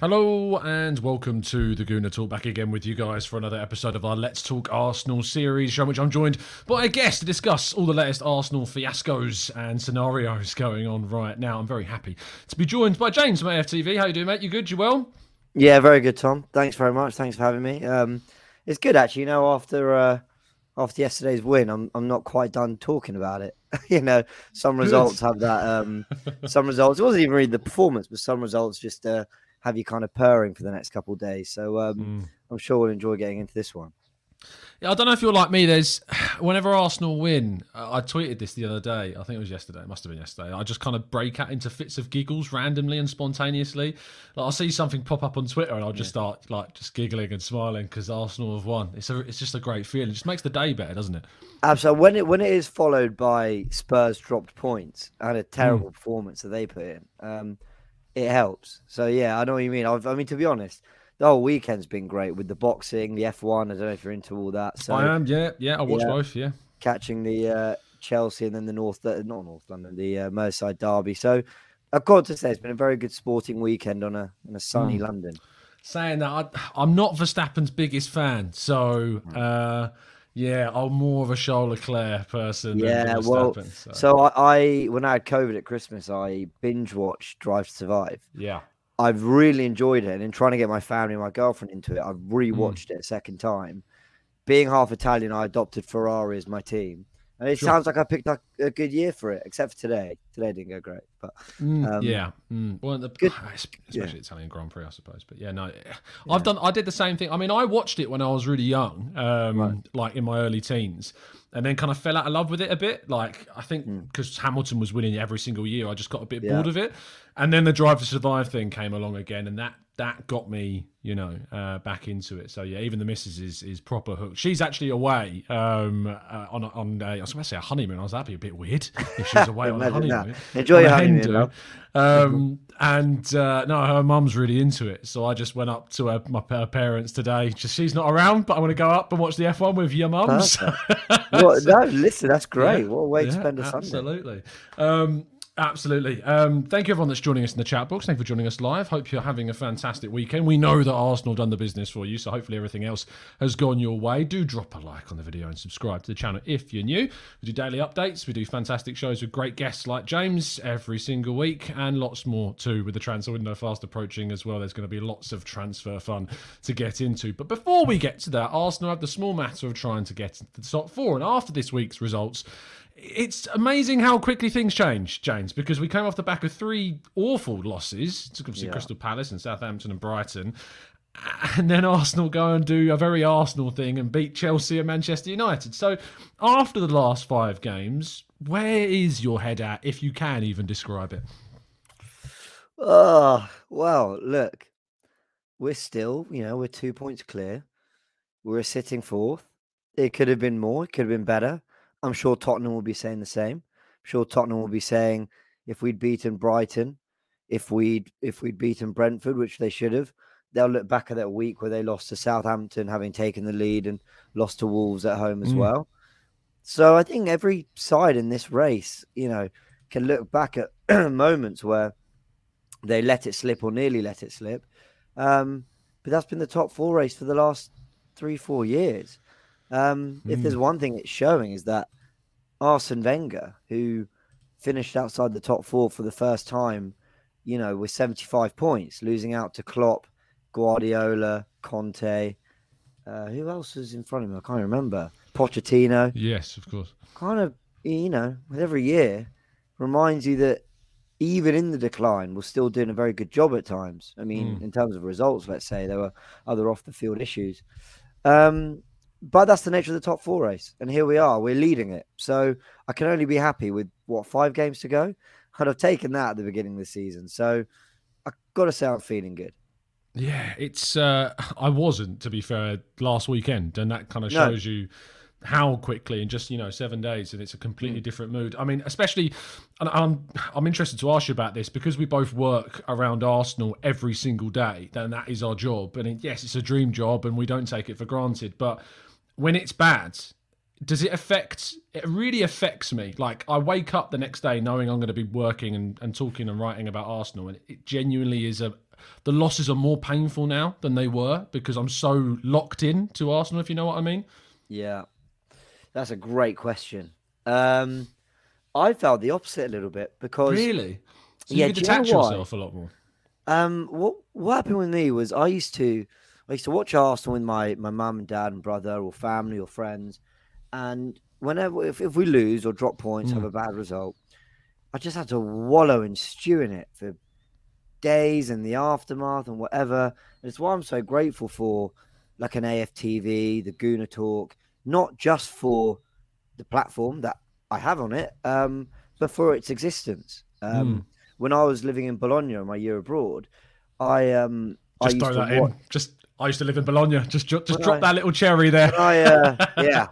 Hello and welcome to the Gooner Talk. Back again with you guys for another episode of our Let's Talk Arsenal series, in which I'm joined by a guest to discuss all the latest Arsenal fiascos and scenarios going on right now. I'm very happy to be joined by James from AFTV. How you doing, mate? You good? You well? Yeah, very good, Tom. Thanks very much. Thanks for having me. Um, it's good actually. You know, after uh, after yesterday's win, I'm I'm not quite done talking about it. you know, some results have that. Um, some results. It wasn't even really the performance, but some results just uh, have you kind of purring for the next couple of days. So um, I'm sure we'll enjoy getting into this one. Yeah, I don't know if you're like me. There's whenever Arsenal win, uh, I tweeted this the other day. I think it was yesterday. It must have been yesterday. I just kind of break out into fits of giggles randomly and spontaneously. Like I'll see something pop up on Twitter and I'll just start like just giggling and smiling because Arsenal have won. It's a, it's just a great feeling. It just makes the day better, doesn't it? Absolutely. When it when it is followed by Spurs dropped points and a terrible performance that they put in, um, it helps. So yeah, I know what you mean. I've, I mean, to be honest, the whole weekend's been great with the boxing, the F1. I don't know if you're into all that. So I am. Yeah, yeah. I watch Yeah. both. Yeah. catching the uh, Chelsea and then the North, uh, not North London, the uh, Merseyside derby. So I've got to say it's been a very good sporting weekend on a on a sunny Hmm. London. saying that I, I'm not Verstappen's biggest fan, so uh, yeah, I'm more of a Charles Leclerc person. Yeah, than well, so, so I, I when I had COVID at Christmas, I binge watched Drive to Survive. yeah, I've really enjoyed it, and in trying to get my family and my girlfriend into it, I've Mm. rewatched it a second time. Being half Italian, I adopted Ferrari as my team, and it Sure. sounds like I picked up a good year for it, except for today. Today didn't go great, but Mm, um, yeah. Mm. Well, the, good- especially Italian Grand Prix, I suppose. But yeah, no, I've done. I did the same thing. I mean, I watched it when I was really young, um, like in my early teens, and then kind of fell out of love with it a bit. Like I think because Hamilton was winning every single year, I just got a bit Hmm. Yeah. bored of it. And then the Drive to Survive thing came along again, and that that got me, you know, uh, back into it. So yeah, even the missus is is proper hooked. She's actually away um, uh, on a- on a, I was going to say a honeymoon. I was that'd be a bit weird if she was away on a Imagine that. honeymoon. Enjoy on your honeymoon. Um, and uh, no, her mum's really into it, so I just went up to her, my her parents today. Just she's not around, but I want to go up and watch the F1 with your mums. Well, no, listen, that's great. Yeah. What a way to spend a Sunday. Absolutely. Um, absolutely. Um, thank you, everyone that's joining us in the chat box. Thank you for joining us live. Hope you're having a fantastic weekend. We know that Arsenal done the business for you, so hopefully everything else has gone your way. Do drop a like on the video and subscribe to the channel if you're new. We do daily updates. We do fantastic shows with great guests like James every single week, and lots more too with the transfer window fast approaching as well. There's going to be lots of transfer fun to get into. But before we get to that, Arsenal have the small matter of trying to get into the top four. And after this week's results, it's amazing how quickly things change, James, because we came off the back of three awful losses to obviously Crystal Palace and Southampton and Brighton. And then Arsenal go and do a very Arsenal thing and beat Chelsea and Manchester United. So, after the last five games, where is your head at, if you can even describe it? Oh, well, look, we're still, you know, we're two points clear. We're sitting fourth. It could have been more, it could have been better. I'm sure Tottenham will be saying the same. I'm sure Tottenham will be saying if we'd beaten Brighton, if we'd if we'd beaten Brentford, which they should have, they'll look back at that week where they lost to Southampton, having taken the lead, and lost to Wolves at home as Mm. well. So I think every side in this race, you know, can look back at moments where they let it slip or nearly let it slip. Um, but that's been the top four race for the last three, four years. Um, If there's one thing it's showing is that Arsene Wenger, who finished outside the top four for the first time, you know, with 75 points, losing out to Klopp, Guardiola, Conte. Uh, who else was in front of him? I can't remember. Pochettino. Yes, of course. Kind of, you know, with every year, reminds you that even in the decline, we're still doing a very good job at times. I mean, in terms of results, let's say there were other off the field issues. Um, but that's the nature of the top four race. And here we are, we're leading it. So I can only be happy with what, five games to go? I'd have taken that at the beginning of the season. So I've got to say, I'm feeling good. Yeah, it's. Uh, I wasn't, to be fair, last weekend, and that kind of No. shows you how quickly in just you know seven days, and it's a completely different mood. I mean, especially, and I'm I'm interested to ask you about this because we both work around Arsenal every single day. Then that is our job, and it, yes, it's a dream job, and we don't take it for granted. But when it's bad, does it affect it really affects me. Like i wake up the next day knowing i'm going to be working and, and talking and writing about arsenal and it genuinely is a the losses are more painful now than they were because i'm so locked in to arsenal if you know what i mean. Yeah, that's a great question. Um, I felt the opposite a little bit because really? So Yeah, you could do you know detach yourself a lot more? Um, what what happened with me was I used to I used to watch Arsenal with my my mum and dad and brother or family or friends, and whenever if, if we lose or drop points, have a bad result, I just had to wallow and stew in it for days and the aftermath and whatever. And it's why I'm so grateful for like an AFTV, the Gooner Talk, not just for the platform that I have on it, um, but for its existence. Um, When I was living in Bologna my year abroad, I um I just used throw to that wa- in just i used to live in bologna just ju- just drop I- that little cherry there I uh, yeah,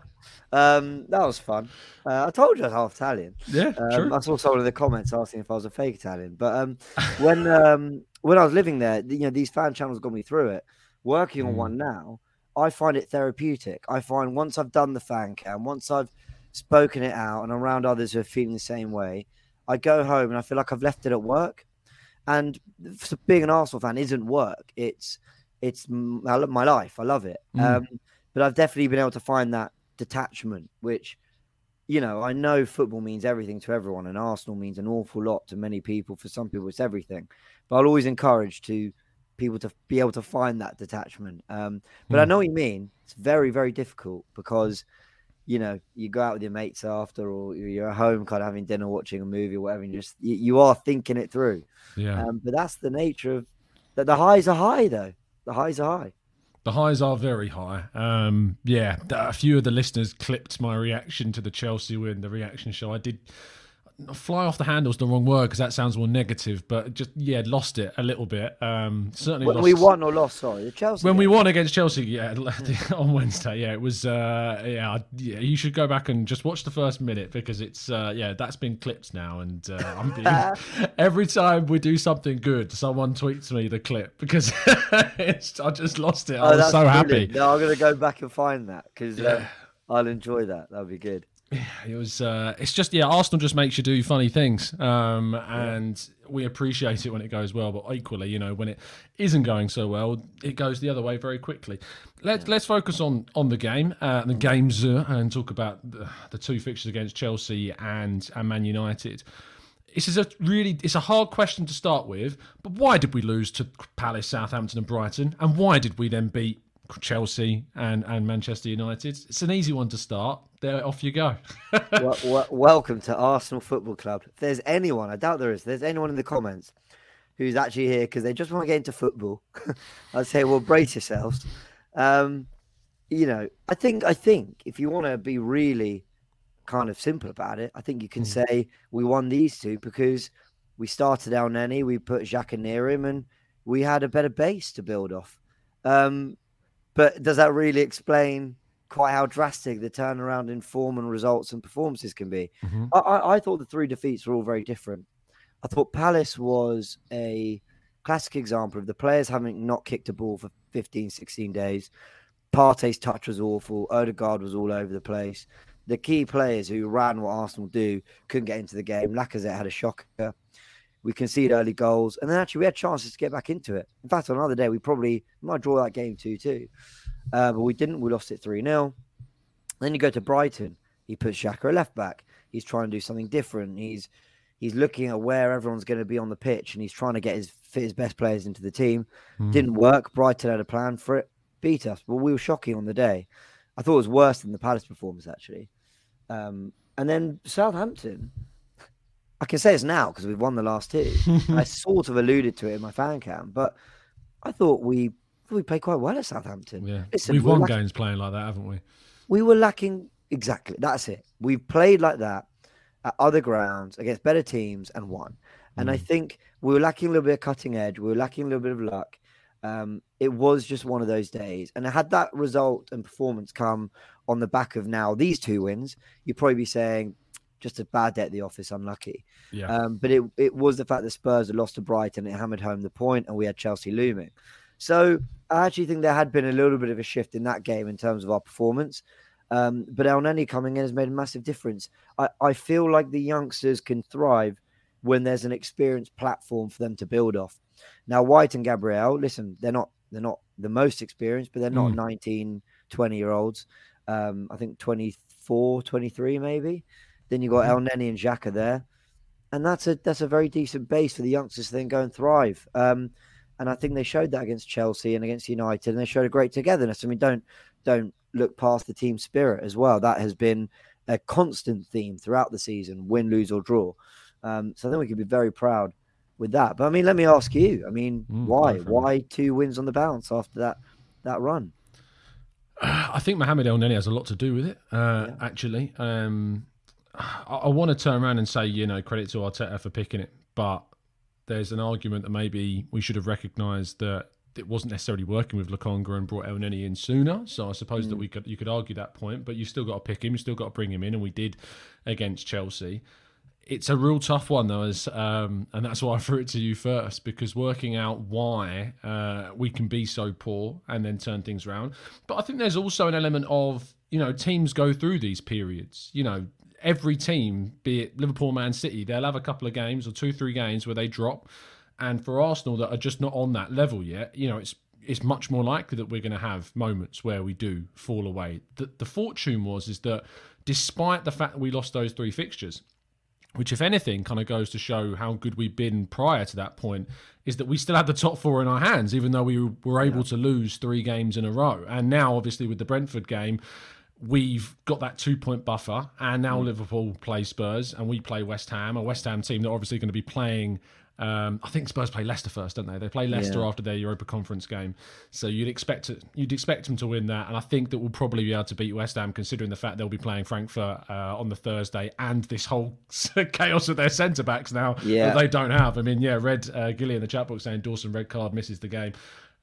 um, that was fun. Uh, I told you I was half Italian. yeah Um, true I saw someone in the comments asking if I was a fake Italian. But um, when um, when I was living there, you know, these fan channels got me through it. Working Mm. on one now, I find it therapeutic. I find once I've done the fan cam, once I've spoken it out, and around others who are feeling the same way, I go home and I feel like I've left it at work. And being an Arsenal fan isn't work. It's it's m- I love my life. I love it. Um, but I've definitely been able to find that detachment, which you know, I know football means everything to everyone, and Arsenal means an awful lot to many people. For some people, it's everything. But I'll always encourage to people to be able to find that detachment. Um, but I know what you mean. It's very, very difficult because you know you go out with your mates after, or you're at home, kind of having dinner, watching a movie, or whatever, and just you, you are thinking it through. yeah Um, but that's the nature of that. The highs are high, though. The highs are high. The highs are very high. Um, yeah, a few of the listeners clipped my reaction to the Chelsea win, the reaction show. I did fly off the handle's the wrong word because that sounds more negative, but just yeah, lost it a little bit. Um, certainly When lost. we won or lost, sorry, Chelsea. when we won against Chelsea, yeah, on Wednesday, yeah, it was, uh, yeah, yeah. You should go back and just watch the first minute because it's, uh, yeah, that's been clipped now, and uh, I'm being every time we do something good, someone tweets me the clip because it's, I just lost it. I Oh, was that's so happy. brilliant. No, I'm gonna go back and find that because um, I'll enjoy that. That'll be good. It was. Uh, it's just yeah. Arsenal just makes you do funny things, um, and we appreciate it when it goes well. But equally, you know, when it isn't going so well, it goes the other way very quickly. Let's let's focus on on the game, uh, the games, uh, and talk about the, the two fixtures against Chelsea and and Man United. This is a really it's a hard question to start with, but why did we lose to Palace, Southampton, and Brighton, and why did we then beat Chelsea and and Manchester United? It's an easy one to start. There, off you go. well, well, welcome to Arsenal Football Club. If there's anyone, I doubt there is. If there's anyone in the comments who's actually here because they just want to get into football, I'd say, well, brace yourselves. Um, you know, I think I think if you want to be really kind of simple about it, I think you can say we won these two because we started Elneny, we put Xhaka near him, and we had a better base to build off. Um, but does that really explain quite how drastic the turnaround in form and results and performances can be? Mm-hmm. I, I, I thought the three defeats were all very different. I thought Palace was a classic example of the players having not kicked a ball for 15, 16 days. Partey's touch was awful. Odegaard was all over the place. The key players who ran what Arsenal do couldn't get into the game. Lacazette had a shocker. We conceded early goals, and then actually we had chances to get back into it. In fact, on another day we probably might draw that game two two, uh, but we didn't. We lost it three 0 Then you go to Brighton. He puts Xhaka a left back. He's trying to do something different. He's he's looking at where everyone's going to be on the pitch, and he's trying to get his fit his best players into the team. Mm. Didn't work. Brighton had a plan for it, beat us, but we were shocking on the day. I thought it was worse than the Palace performance actually. Um, and then Southampton, I can say it's now because we've won the last two. I sort of alluded to it in my fan cam, but I thought we we played quite well at Southampton. Yeah, Listen, we've won lacking, games playing like that, haven't we? We were lacking exactly. That's it. We've played like that at other grounds against better teams and won. And mm. I think we were lacking a little bit of cutting edge. We were lacking a little bit of luck. Um, it was just one of those days. And had that result and performance come on the back of now these two wins, you'd probably be saying just a bad day at the office, unlucky. Yeah. Um, but it it was the fact that Spurs had lost to Brighton, it hammered home the point, and we had Chelsea looming. So I actually think there had been a little bit of a shift in that game in terms of our performance. Um, but Elneny coming in has made a massive difference. I, I feel like the youngsters can thrive when there's an experienced platform for them to build off. Now, White and Gabriel, listen, they're not they're not the most experienced, but they're not mm. 19, 20 year olds. Um, I think 24, 23 maybe. Then you got mm. Elneny and Xhaka there. And that's a that's a very decent base for the youngsters to then go and thrive. Um, and I think they showed that against Chelsea and against United, and they showed a great togetherness. I mean, don't don't look past the team spirit as well. That has been a constant theme throughout the season: win, lose, or draw. Um, so I think we could be very proud with that. But I mean, let me ask you. I mean, mm, why? Why two wins on the bounce after that that run? I think Mohamed Elneny has a lot to do with it. Uh, yeah. Actually, um, I, I want to turn around and say, you know, credit to Arteta for picking it, but there's an argument that maybe we should have recognised that it wasn't necessarily working with Lokonga and brought Elneny in sooner. So I suppose mm. that we could you could argue that point, but you still got to pick him, you still got to bring him in, and we did against Chelsea it's a real tough one though, as um, and that's why I threw it to you first because working out why uh, we can be so poor and then turn things around. But I think there's also an element of you know teams go through these periods. You know, every team, be it Liverpool, Man City, they'll have a couple of games or two, three games where they drop. And for Arsenal that are just not on that level yet, you know, it's it's much more likely that we're going to have moments where we do fall away. The, the fortune was is that despite the fact that we lost those three fixtures, which, if anything, kind of goes to show how good we've been prior to that point, is that we still had the top four in our hands, even though we were able yeah. to lose three games in a row. And now, obviously, with the Brentford game, we've got that two point buffer. And now mm. Liverpool play Spurs and we play West Ham, a West Ham team that are obviously going to be playing um, I think Spurs play Leicester first, don't they? They play Leicester yeah. after their Europa Conference game, so you'd expect it, you'd expect them to win that, and I think that we'll probably be able to beat West Ham, considering the fact they'll be playing Frankfurt uh, on the Thursday, and this whole chaos of their centre backs now yeah. that they don't have. I mean, yeah, Red uh, Gilly in the chat box saying Dawson red card misses the game.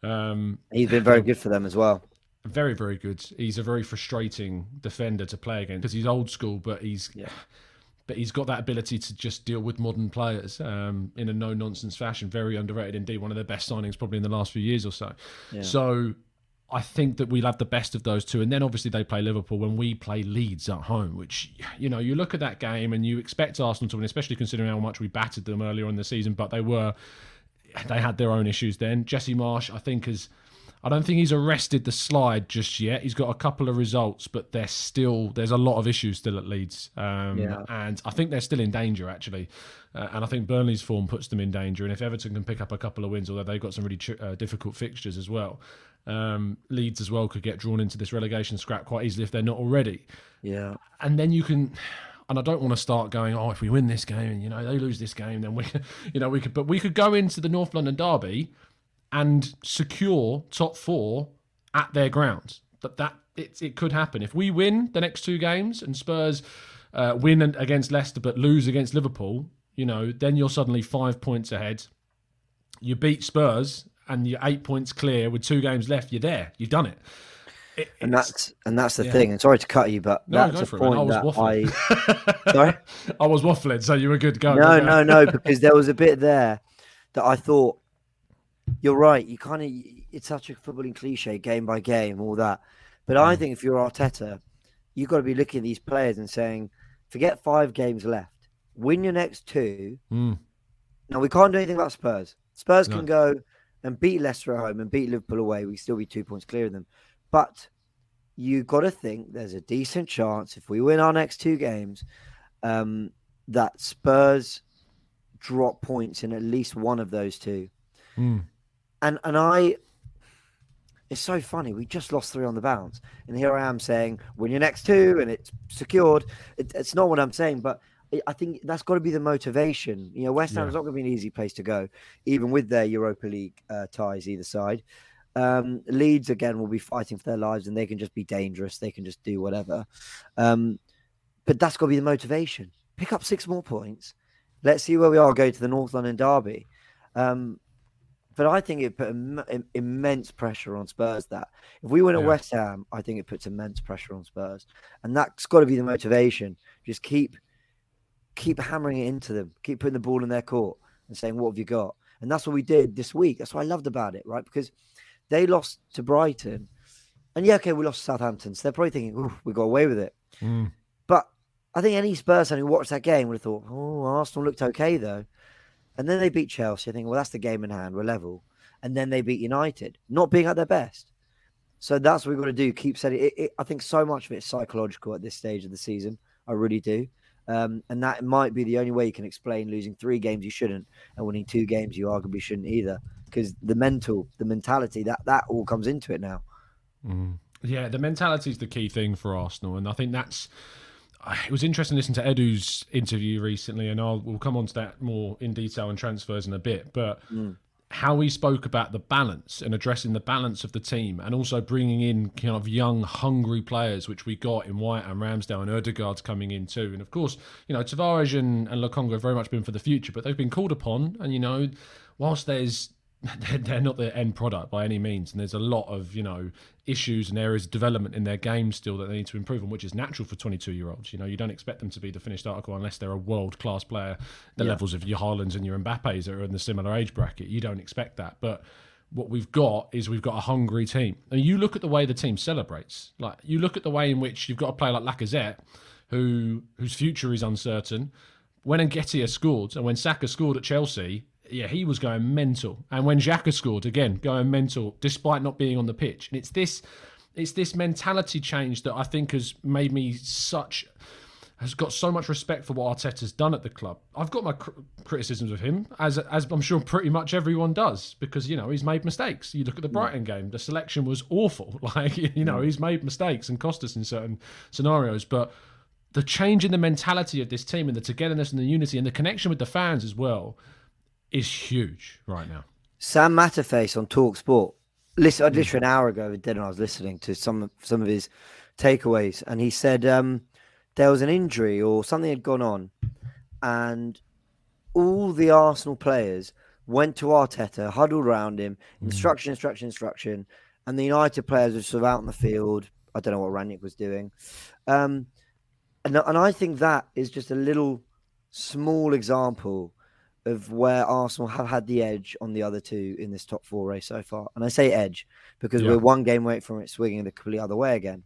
Um, He's been very good for them as well. Very, very good. He's a very frustrating defender to play against because he's old school, but he's. Yeah but he's got that ability to just deal with modern players um, in a no nonsense fashion. Very underrated indeed. One of the best signings probably in the last few years or so. Yeah. So I think that we'll have the best of those two. And then obviously they play Liverpool when we play Leeds at home, which, you know, you look at that game and you expect Arsenal to win, especially considering how much we battered them earlier in the season, but they were, they had their own issues then. Jesse Marsch, I think, has I don't think he's arrested the slide just yet. He's got a couple of results, but there's still there's a lot of issues still at Leeds, um, yeah. and I think they're still in danger actually. Uh, and I think Burnley's form puts them in danger. And if Everton can pick up a couple of wins, although they've got some really uh, difficult fixtures as well, um, Leeds as well could get drawn into this relegation scrap quite easily if they're not already. Yeah, and then you can and I don't want to start going, oh, if we win this game and you know they lose this game, then we, you know, we could, but we could go into the North London derby and secure top four at their grounds. That that it, it could happen if we win the next two games and Spurs uh, win against Leicester but lose against Liverpool. You know, then you're suddenly five points ahead. You beat Spurs and you're eight points clear with two games left. You're there. You've done it. it and that's and that's the yeah. thing. And sorry to cut you, but no, that's a point I that I. sorry, I was waffling, so you were good. Go. No, go. no, no, because there was a bit there that I thought you're right. You kind of it's such a footballing cliche, game by game, all that. But I Mm. think if you're Arteta, you've got to be looking at these players and saying, forget five games left, win your next two. Mm. Now we can't do anything about Spurs. Spurs No. can go and beat Leicester at home and beat Liverpool away. We still be two points clear of them. But you've got to think there's a decent chance if we win our next two games um, that Spurs drop points in at least one of those two. Mm. And and I, it's so funny. We just lost three on the bounce, and here I am saying win your next two, and it's secured. It, it's not what I'm saying, but I- I think that's got to be the motivation. You know, West Ham's Yeah. not going to be an easy place to go, even with their Europa League uh, ties either side. Um, Leeds again will be fighting for their lives, and they can just be dangerous. They can just do whatever. Um, but that's got to be the motivation. Pick up six more points. Let's see where we are. Go to the North London derby. Um, but I think it put Im- im- immense pressure on Spurs. That if we win at West Ham, I think it puts immense pressure on Spurs, and that's got to be the motivation. Just keep keep hammering it into them, keep putting the ball in their court, and saying, "What have you got?" And that's what we did this week. That's what I loved about it, right? Because they lost to Brighton, and yeah, okay, we lost to Southampton, so they're probably thinking, "Ooh, we got away with it." Mm. But I think any Spurs fan who watched that game would have thought, "Oh, Arsenal looked okay though." And then they beat Chelsea. I think, well, that's the game in hand. We're level. And then they beat United, not being at their best. So that's what we've got to do. Keep setting it, it. I think so much of it is psychological at this stage of the season. I really do. Um, and that might be the only way you can explain losing three games you shouldn't and winning two games you arguably shouldn't either. Because the mental, the mentality, that that all comes into it now. Mm. Yeah, the mentality is the key thing for Arsenal, and I think that's. It was interesting listening to Edu's interview recently, and I'll we'll come on to that more in detail and transfers in a bit. But mm. how he spoke about the balance and addressing the balance of the team, and also bringing in kind of young, hungry players, which we got in White and Ramsdale and Odegaard's coming in too. And of course, you know Tavares and, and Lokonga have very much been for the future, but they've been called upon. And you know, whilst there's they're, they're not the end product by any means, and there's a lot of you know issues and areas of development in their game still that they need to improve on, which is natural for 22 year olds. You know, you don't expect them to be the finished article unless they're a world class player, the levels of your Haalands and your Mbappes that are in the similar age bracket. You don't expect that, but what we've got is we've got a hungry team. And you look at the way the team celebrates. Like you look at the way in which you've got a player like Lacazette, who whose future is uncertain. When Nketiah scored and when Saka scored at Chelsea, yeah, he was going mental. And when Xhaka scored again, going mental, despite not being on the pitch. And it's this, it's this mentality change that I think has made me such has got so much respect for what Arteta's done at the club. I've got my cr- criticisms of him, as as I'm sure pretty much everyone does, because you know he's made mistakes. You look at the Brighton game; the selection was awful. Like you know he's made mistakes and cost us in certain scenarios, but the change in the mentality of this team and the togetherness and the unity and the connection with the fans as well is huge right now. Sam Matterface on Talk Sport. Listen, I literally an hour ago, then I was listening to some some of his takeaways, and he said um, there was an injury or something had gone on, and all the Arsenal players went to Arteta, huddled around him, instruction, instruction, instruction, and the United players were sort of out in the field. I don't know what Rangnick was doing, um, and and I think that is just a little small example of where Arsenal have had the edge on the other two in this top four race so far. And I say edge because Yeah. we're one game away from it swinging the complete other way again.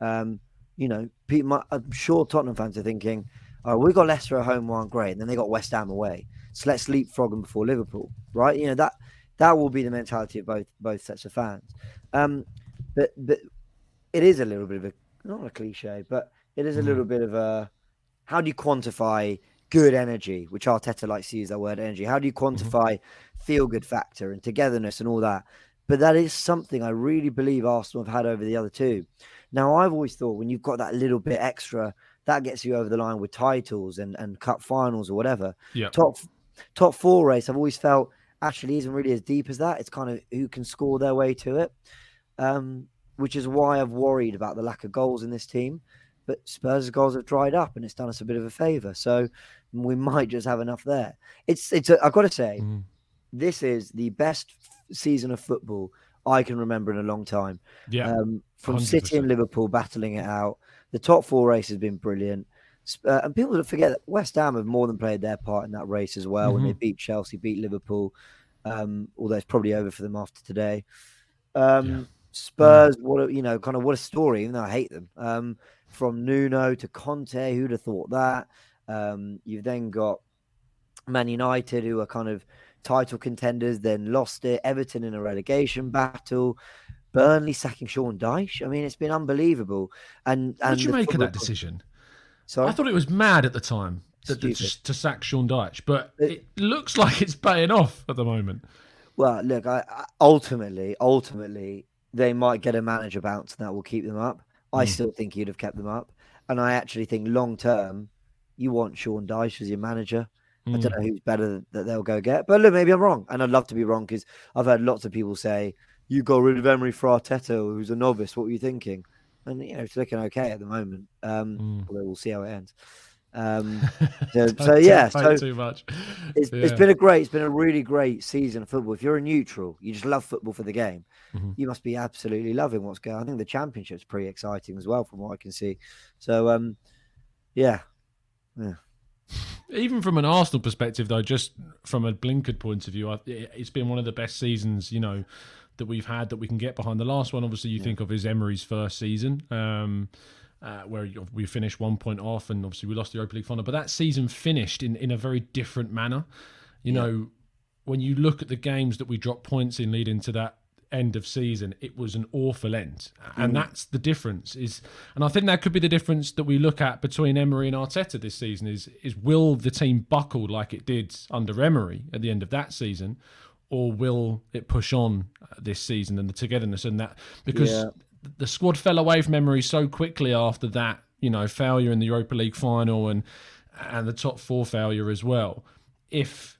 Um, you know, people, might- I'm sure Tottenham fans are thinking, oh, we got Leicester at home, one great, and then they got West Ham away. So let's leapfrog them before Liverpool, right? You know that that will be the mentality of both both sets of fans. Um, but but it is a little bit of a not a cliche, but it is a little bit of a how do you quantify good energy, which Arteta likes to use that word energy. How do you quantify feel good factor and togetherness and all that? But that is something I really believe Arsenal have had over the other two. Now, I've always thought when you've got that little bit extra, that gets you over the line with titles and, and cup finals or whatever. Yeah. Top top four race, I've always felt actually isn't really as deep as that. It's kind of who can score their way to it. Um, which is why I've worried about the lack of goals in this team. But Spurs' goals have dried up, and it's done us a bit of a favour. So we might just have enough there. It's it's. A, I've got to say, Mm. this is the best season of football I can remember in a long time. Yeah, Um, from City 100%. and Liverpool battling it out, the top four race has been brilliant. Uh, and people don't forget that West Ham have more than played their part in that race as well. When they beat Chelsea, beat Liverpool, Um, although it's probably over for them after today. Um, Yeah. Spurs, what a, you know, kind of what a story. Even though I hate them, um, from Nuno to Conte, who'd have thought that? Um, you've then got Man United, who are kind of title contenders, then lost it. Everton in a relegation battle. Burnley sacking Sean Dyche. I mean, it's been unbelievable. And What and did you make of that decision? Sorry, I thought it was mad at the time to, to, to sack Sean Dyche, but It- it looks like it's paying off at the moment. Well, look, I, I ultimately, ultimately, they might get a manager bounce and that will keep them up. I Mm. still think you'd have kept them up, and I actually think long term, you want Sean Dyche as your manager. I Mm. don't know who's better that they'll go get, but look, maybe I'm wrong, and I'd love to be wrong because I've heard lots of people say you got rid of Emery for Arteta, who's a novice. What were you thinking? And you know, it's looking okay at the moment. Um, Mm. although we'll see how it ends. Um, so, so yeah, so too much. it's, it's Yeah. been a great, it's been a really great season of football. If you're a neutral, you just love football for the game. Mhm. You must be absolutely loving what's going. on. I think the championship's pretty exciting as well, from what I can see. So, um, yeah, even from an Arsenal perspective, though, just from a blinkered point of view, it- it's been one of the best seasons, you know, that we've had that we can get behind. The last one, obviously, you think of is Emery's first season, um, uh, where we finished one point off, and obviously we lost the Europa League final. But that season finished in, in a very different manner. You know, when you look at the games that we dropped points in leading to that end of season, it was an awful end, and that's the difference. Is and I think that could be the difference that we look at between Emery and Arteta this season. Is is will the team buckle like it did under Emery at the end of that season, or will it push on uh, this season and the togetherness and that because Yeah. the squad fell away from Emery so quickly after that, you know, failure in the Europa League final and and the top four failure as well. If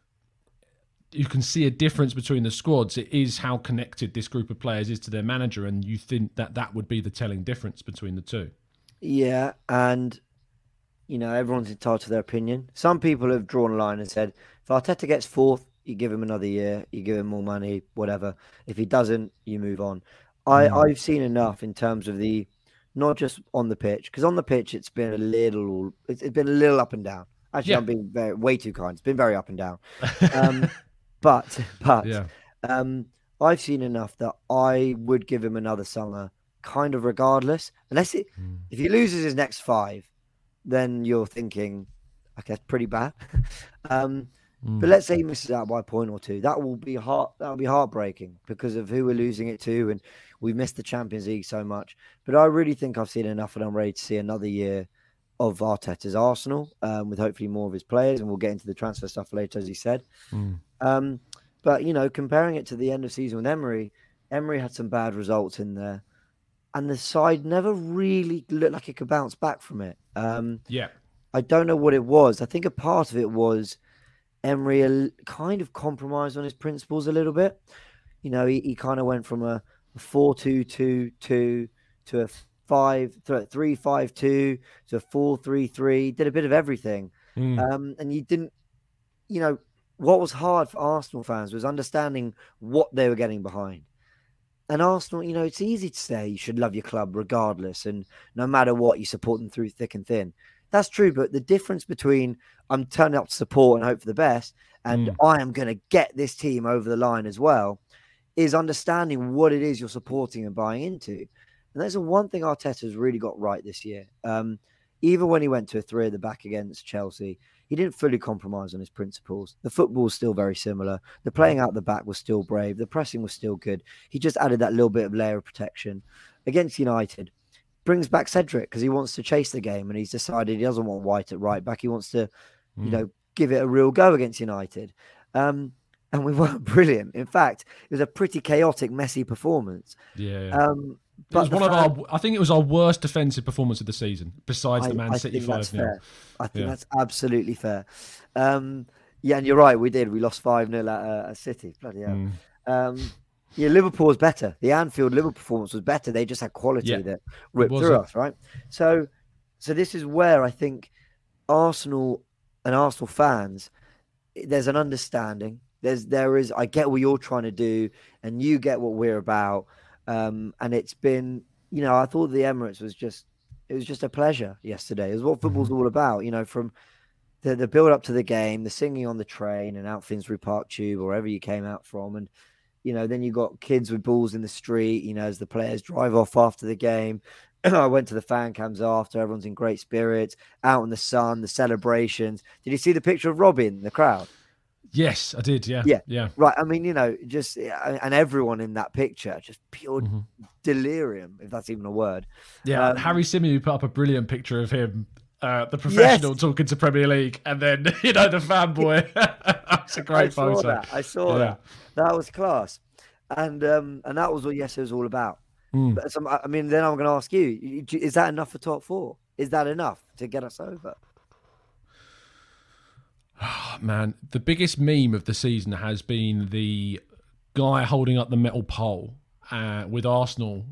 you can see a difference between the squads, it is how connected this group of players is to their manager, and you think that that would be the telling difference between the two. yeah, and you know everyone's entitled to their opinion. Some people have drawn a line and said if Arteta gets fourth, you give him another year, you give him more money, whatever. If he doesn't, you move on. I I've seen enough in terms of the not just on the pitch because on the pitch it's been a little it's, it's been a little up and down. Actually, Yeah. I'm being very way too kind. It's been very up and down. Um, but but Yeah. um, I've seen enough that I would give him another summer, kind of regardless. Unless it, if he loses his next five, then you're thinking, okay, that's pretty bad. um, But let's say he misses out by a point or two. That will be heart. That will be heartbreaking because of who we're losing it to, and we missed the Champions League so much. But I really think I've seen enough, and I'm ready to see another year of Arteta's Arsenal, um, with hopefully more of his players, and we'll get into the transfer stuff later, as he said. Um, but you know, comparing it to the end of season with Emery, Emery had some bad results in there, and the side never really looked like it could bounce back from it. Um, Yeah. I don't know what it was. I think a part of it was Emery kind of compromised on his principles a little bit. You know, he, he kind of went from a, a 4 2 2 2 to a 5 3 5 2 to 4 3 3, did a bit of everything. Mm. Um, and you didn't, you know, what was hard for Arsenal fans was understanding what they were getting behind. And Arsenal, you know, it's easy to say you should love your club regardless, and no matter what, you support them through thick and thin. That's true, but the difference between I'm turning up to support and hope for the best, and Mm. I am going to get this team over the line as well, is understanding what it is you're supporting and buying into. And that's the one thing Arteta's really got right this year. Um, even when he went to a three at the back against Chelsea, he didn't fully compromise on his principles. The football was still very similar. The playing out the back was still brave. The pressing was still good. He just added that little bit of layer of protection against United. Brings back Cedric because he wants to chase the game, and he's decided he doesn't want White at right back. He wants to, you know, give it a real go against United. Um, and we weren't brilliant. In fact, it was a pretty chaotic, messy performance. Yeah. Um, it was one of our. I think it was our worst defensive performance of the season, besides the Man I City that's five 0 fair. I think Yeah. that's absolutely fair. Um, yeah, and you're right. We did. We lost five 0 at, uh, at City. Bloody hell. Mm. Um, yeah, Liverpool was better. The Anfield Liverpool performance was better. They just had quality Yeah. that ripped through us, right? So, so this is where I think Arsenal and Arsenal fans, there's an understanding. There's there is. I get what you're trying to do, and you get what we're about. Um, and it's been, you know, I thought the Emirates was just, it was just a pleasure yesterday. It was what football's Mm-hmm. all about. You know, from the the build up to the game, the singing on the train and out Finsbury Park Tube or wherever you came out from, and you know, then you got kids with balls in the street. You know, as the players drive off after the game. I went to the fan cams after. Everyone's in great spirits, out in the sun, the celebrations. Did you see the picture of Robbie in the crowd? Yes, I did. Yeah, Yeah. yeah. Right. I mean, you know, just and everyone in that picture, just pure Mm-hmm. delirium, if that's even a word. Yeah, Um, Harry Simeon put up a brilliant picture of him, uh, the professional talking to Premier League, and then you know the fanboy. That's a great saw photo. that. I saw Yeah. that. That was class, and um, and that was what yes, it was all about. Hmm. But some, I mean, then I'm going to ask you- Is that enough for top four? Is that enough to get us over? Man, the biggest meme of the season has been the guy holding up the metal pole uh, with Arsenal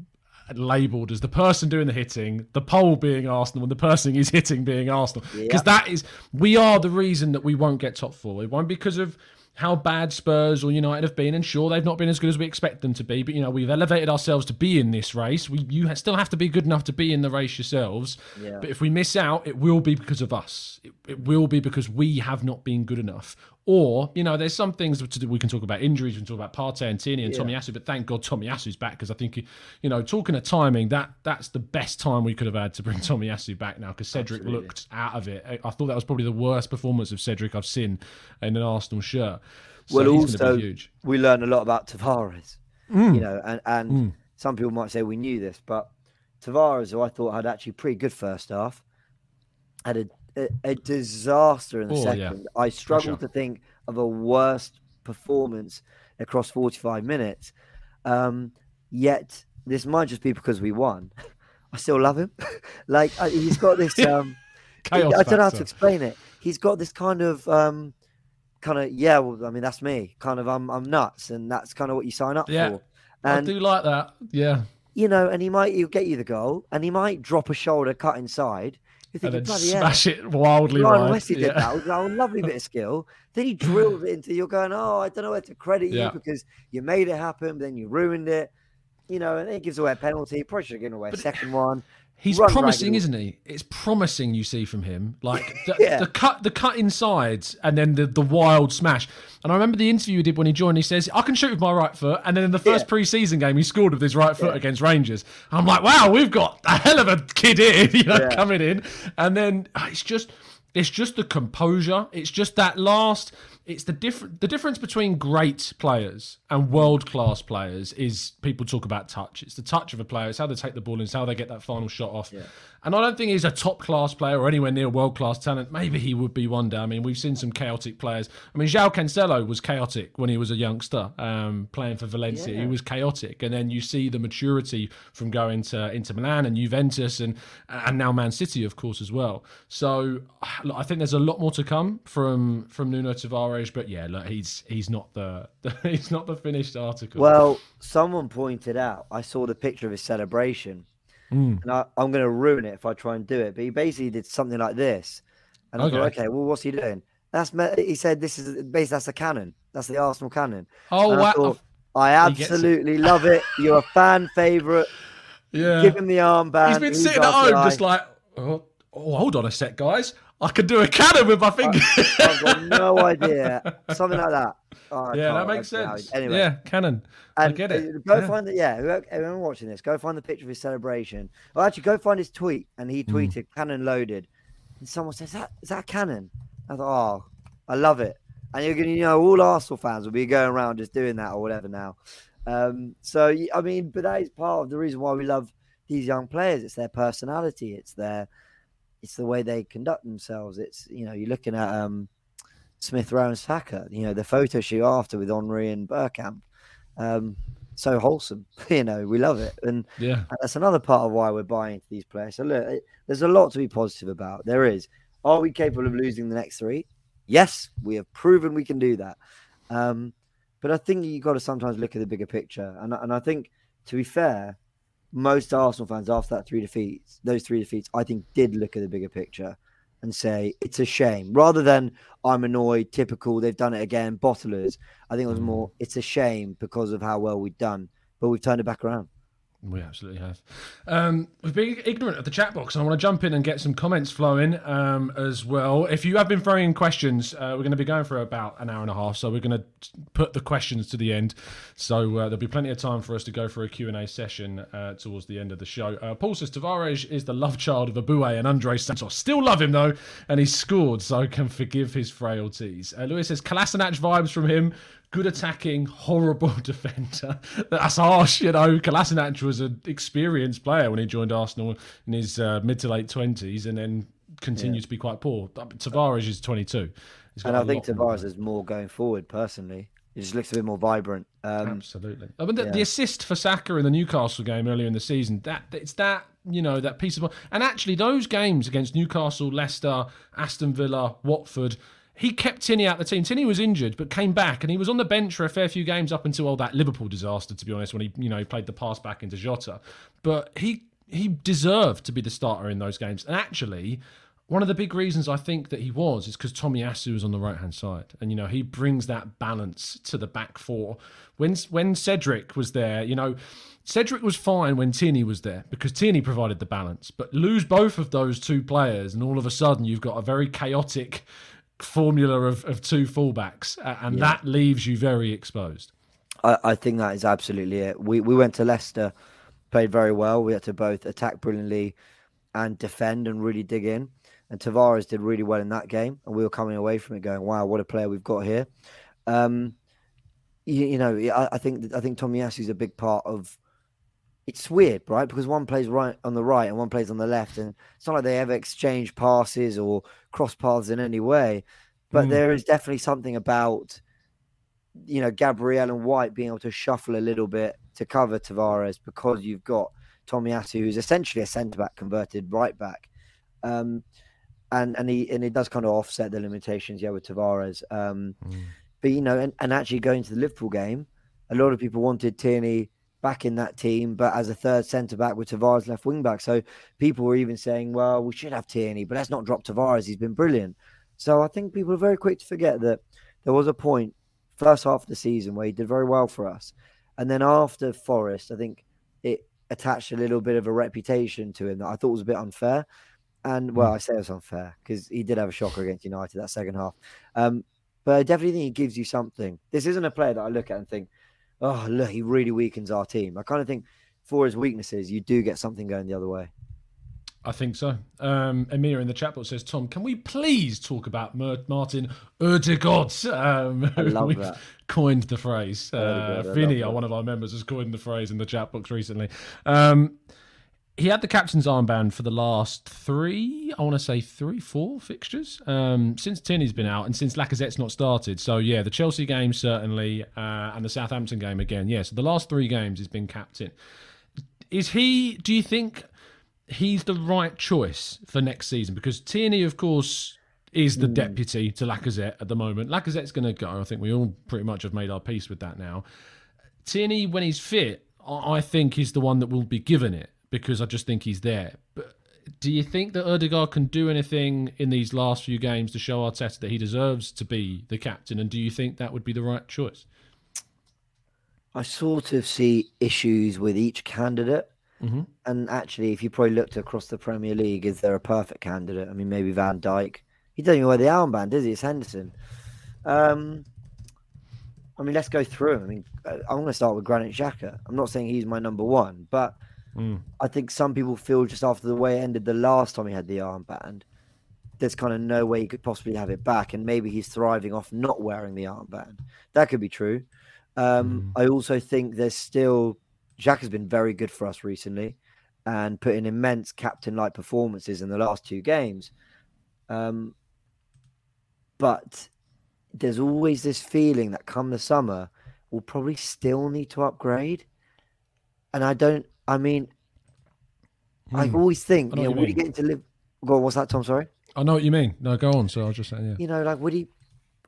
labelled as the person doing the hitting, the pole being Arsenal, and the person he's hitting being Arsenal. Because that is, we are the reason that we won't get top four. It won't because of how bad Spurs or United have been, and sure they've not been as good as we expect them to be. But you know we've elevated ourselves to be in this race. We you still have to be good enough to be in the race yourselves. Yeah. But if we miss out, it will be because of us. It, it will be because we have not been good enough. Or you know, there's some things to do. We can talk about injuries. We can talk about Partey and Tierney and Tommy Tomiyasu. But thank God Tommy Tomiyasu back because I think you know, talking of timing, that that's the best time we could have had to bring Tommy Tomiyasu back now because Cedric looked out of it. I, I thought that was probably the worst performance of Cedric I've seen in an Arsenal shirt. So well, also huge. we learn a lot about Tavares. Mm. You know, and and some people might say we knew this, but Tavares, who I thought had actually pretty good first half, had a a, a disaster in the Oh, yeah. second. I struggle Pressure. to think of a worst performance across 45 minutes. Um, yet this might just be because we won. I still love him. like I, he's got this. Um, Chaos I don't know how to explain it. He's got this kind of, um, kind of yeah. Well, I mean that's me. Kind of I'm I'm nuts, and that's kind of what you sign up Yeah. for. I And do like that. Yeah. you know, and he might he'll get you the goal, and he might drop a shoulder cut inside. You And think then smash it wildly Lionel wide. Messi did Yeah. that. It was a lovely bit of skill. Then he drilled it into. You're going, oh, I don't know where to credit Yeah. you because you made it happen, but then you ruined it. You know, and it gives away a penalty. Probably should have given away a second one. He's Run promising, isn't he? It's promising. You see from him, like the, Yeah. the cut, the cut inside, and then the the wild smash. And I remember the interview he did when he joined. He says, "I can shoot with my right foot." And then in the first Yeah. pre-season game, he scored with his right foot against Rangers. I'm like, wow, we've got a hell of a kid here, you know, Yeah. coming in. And then uh, it's just, it's just the composure. It's just that last. It's the different. The difference between great players and world class players is people talk about touch. It's the touch of a player. It's how they take the ball and it's how they get that final shot off. And I don't think he's a top class player or anywhere near world class talent. Maybe he would be one day. I mean, we've seen some chaotic players. I mean, João Cancelo was chaotic when he was a youngster, um, playing for Valencia. He was chaotic, and then you see the maturity from going to Inter Milan and Juventus, and and now Man City, of course, as well. So look, I think there's a lot more to come from from Nuno Tavares. But yeah, look, he's he's not the, he's not the finished article. Well, someone pointed out. I saw the picture of his celebration, Hmm. and I, I'm going to ruin it if I try and do it. But he basically did something like this, and I thought, Okay. okay, well, what's he doing? That's he said this is basically that's a cannon. That's the Arsenal cannon. oh And I thought, I gets it. absolutely love it. You're a fan favorite. yeah. Give him the armband. He's been who's sitting at home just like, oh, oh, hold on a sec, guys. I could do a cannon with my finger. I've got no idea. Something like that. Oh, yeah, that makes sense. Anyway, Yeah, cannon. I And get it. uh, Go Yeah. find the yeah. Whoever, everyone watching this, go find the picture of his celebration. Or actually, go find his tweet, and he Hmm. tweeted "cannon loaded," and someone says, "That is that cannon?" I thought, "Oh, I love it." And you're gonna, you know, all Arsenal fans will be going around just doing that or whatever now. Um, so I mean, but that is part of the reason why we love these young players. It's their personality. It's their, it's the way they conduct themselves. It's you know, you're looking at um, Smith Rowe and Saka. You know, the photo shoot after with Henri and Bergkamp. Um, so wholesome, you know, we love it, and Yeah. that's another part of why we're buying into these players. So look, it- there's a lot to be positive about. There is. Are we capable of losing the next three? Yes, we have proven we can do that. Um, but I think you've got to sometimes look at the bigger picture, and and I think to be fair, most Arsenal fans after that three defeats, those three defeats, I think did look at the bigger picture and say it's a shame rather than I'm annoyed, typical, they've done it again, bottlers. I think it was mm. more it's a shame because of how well we've done, but we've turned it back around. We absolutely have. Um, we've been ignorant of the chat box, and I want to jump in and get some comments flowing um, as well. If you have been throwing in questions, uh, we're going to be going for about an hour and a half, so we're going to put the questions to the end. So uh, there'll be plenty of time for us to go for a Q&A session uh, towards the end of the show. Uh, Paul says Tavares is the love child of Eboué and Andre Santos. Still love him, though, and he's scored, so I can forgive his frailties. Uh, Lewis says Kolasinac vibes from him good attacking, horrible defender. That's harsh, you know. Kolasinac was an experienced player when he joined Arsenal in his uh, mid to late twenties, and then continued yeah. to be quite poor. Tavares is twenty two, and I think Tavares is more going forward. Personally, he just looks a bit more vibrant. Um, Absolutely. I mean, the, yeah. the, assist for Saka in the Newcastle game earlier in the season, that it's that you know that piece of and actually those games against Newcastle, Leicester, Aston Villa, Watford he kept Tierney out the team. Tierney was injured, but came back, and he was on the bench for a fair few games up until all that Liverpool disaster. To be honest, when he you know he played the pass back into Jota, but he he deserved to be the starter in those games. And actually, one of the big reasons I think that he was is because Tomiyasu was on the right hand side, and you know he brings that balance to the back four. When when Cedric was there, you know. Cedric was fine when Tierney was there because Tierney provided the balance. But lose both of those two players, and all of a sudden you've got a very chaotic formula of, of two fullbacks, and yeah. that leaves you very exposed. I, I, think that is absolutely it. We we went to Leicester, played very well. We had to both attack brilliantly and defend and really dig in. And Tavares did really well in that game, and we were coming away from it going, "Wow, what a player we've got here." Um, you, you know, I, I, think I think Tomiyasu is a big part of. It's weird, right? Because one plays right on the right and one plays on the left, and it's not like they ever exchange passes or cross paths in any way. But mm. there is definitely something about, you know, Gabriel and White being able to shuffle a little bit to cover Tavares because you've got Tommy Tomiyasu, who's essentially a centre back converted right back. Um, and and he and it does kind of offset the limitations, yeah, with Tavares. Um, mm. But you know, and, and actually going to the Liverpool game, a lot of people wanted Tierney back in that team, but as a third centre back with Tavares left wing back. So people were even saying, well, we should have Tierney, but let's not drop Tavares. He's been brilliant. So I think people are very quick to forget that there was a point, first half of the season, where he did very well for us. And then after Forest, I think it attached a little bit of a reputation to him that I thought was a bit unfair. And well, hmm. I say it was unfair because he did have a shocker against United that second half. Um, but I definitely think he gives you something. This isn't a player that I look at and think, oh, look, he really weakens our team. I kind of think for his weaknesses, you do get something going the other way. I think so. Um, Amir in the chat box says, Tom, can we please talk about Mer- Martin Odegaard? Um, I love that. Coined the phrase. Uh, Vinny, one of our members, has coined the phrase in the chat box recently. Um, he had the captain's armband for the last three, I want to say three, four fixtures um, since Tierney's been out and since Lacazette's not started. So yeah, the Chelsea game certainly, uh, and the Southampton game again. Yeah, so the last three games he's been captain. Is he? Do you think he's the right choice for next season? Because Tierney, of course, is the mm. deputy to Lacazette at the moment. Lacazette's going to go. I think we all pretty much have made our peace with that now. Tierney, when he's fit, I think is the one that will be given it because I just think he's there. But do you think that Odegaard can do anything in these last few games to show Arteta that he deserves to be the captain? And do you think that would be the right choice? I sort of see issues with each candidate. Mm-hmm. And actually, if you probably looked across the Premier League, is there a perfect candidate? I mean, maybe Van Dijk. He doesn't even wear the armband, does he? It's Henderson. Um, I mean, let's go through. I mean, uh, I'm going to start with Granit Xhaka. I'm not saying he's my number one, but Mm. I think some people feel just after the way it ended the last time he had the armband, there's kind of no way he could possibly have it back, and maybe he's thriving off not wearing the armband. That could be true. Um, mm. I also think there's still Jack has been very good for us recently, and put in immense captain-like performances in the last two games. Um, but there's always this feeling that come the summer, we'll probably still need to upgrade. And I don't I mean, hmm. I always think, you know, would he get into live? Go on, what's that, Tom? Sorry. I know what you mean. No, go on. So I was just saying, yeah. You know, like would he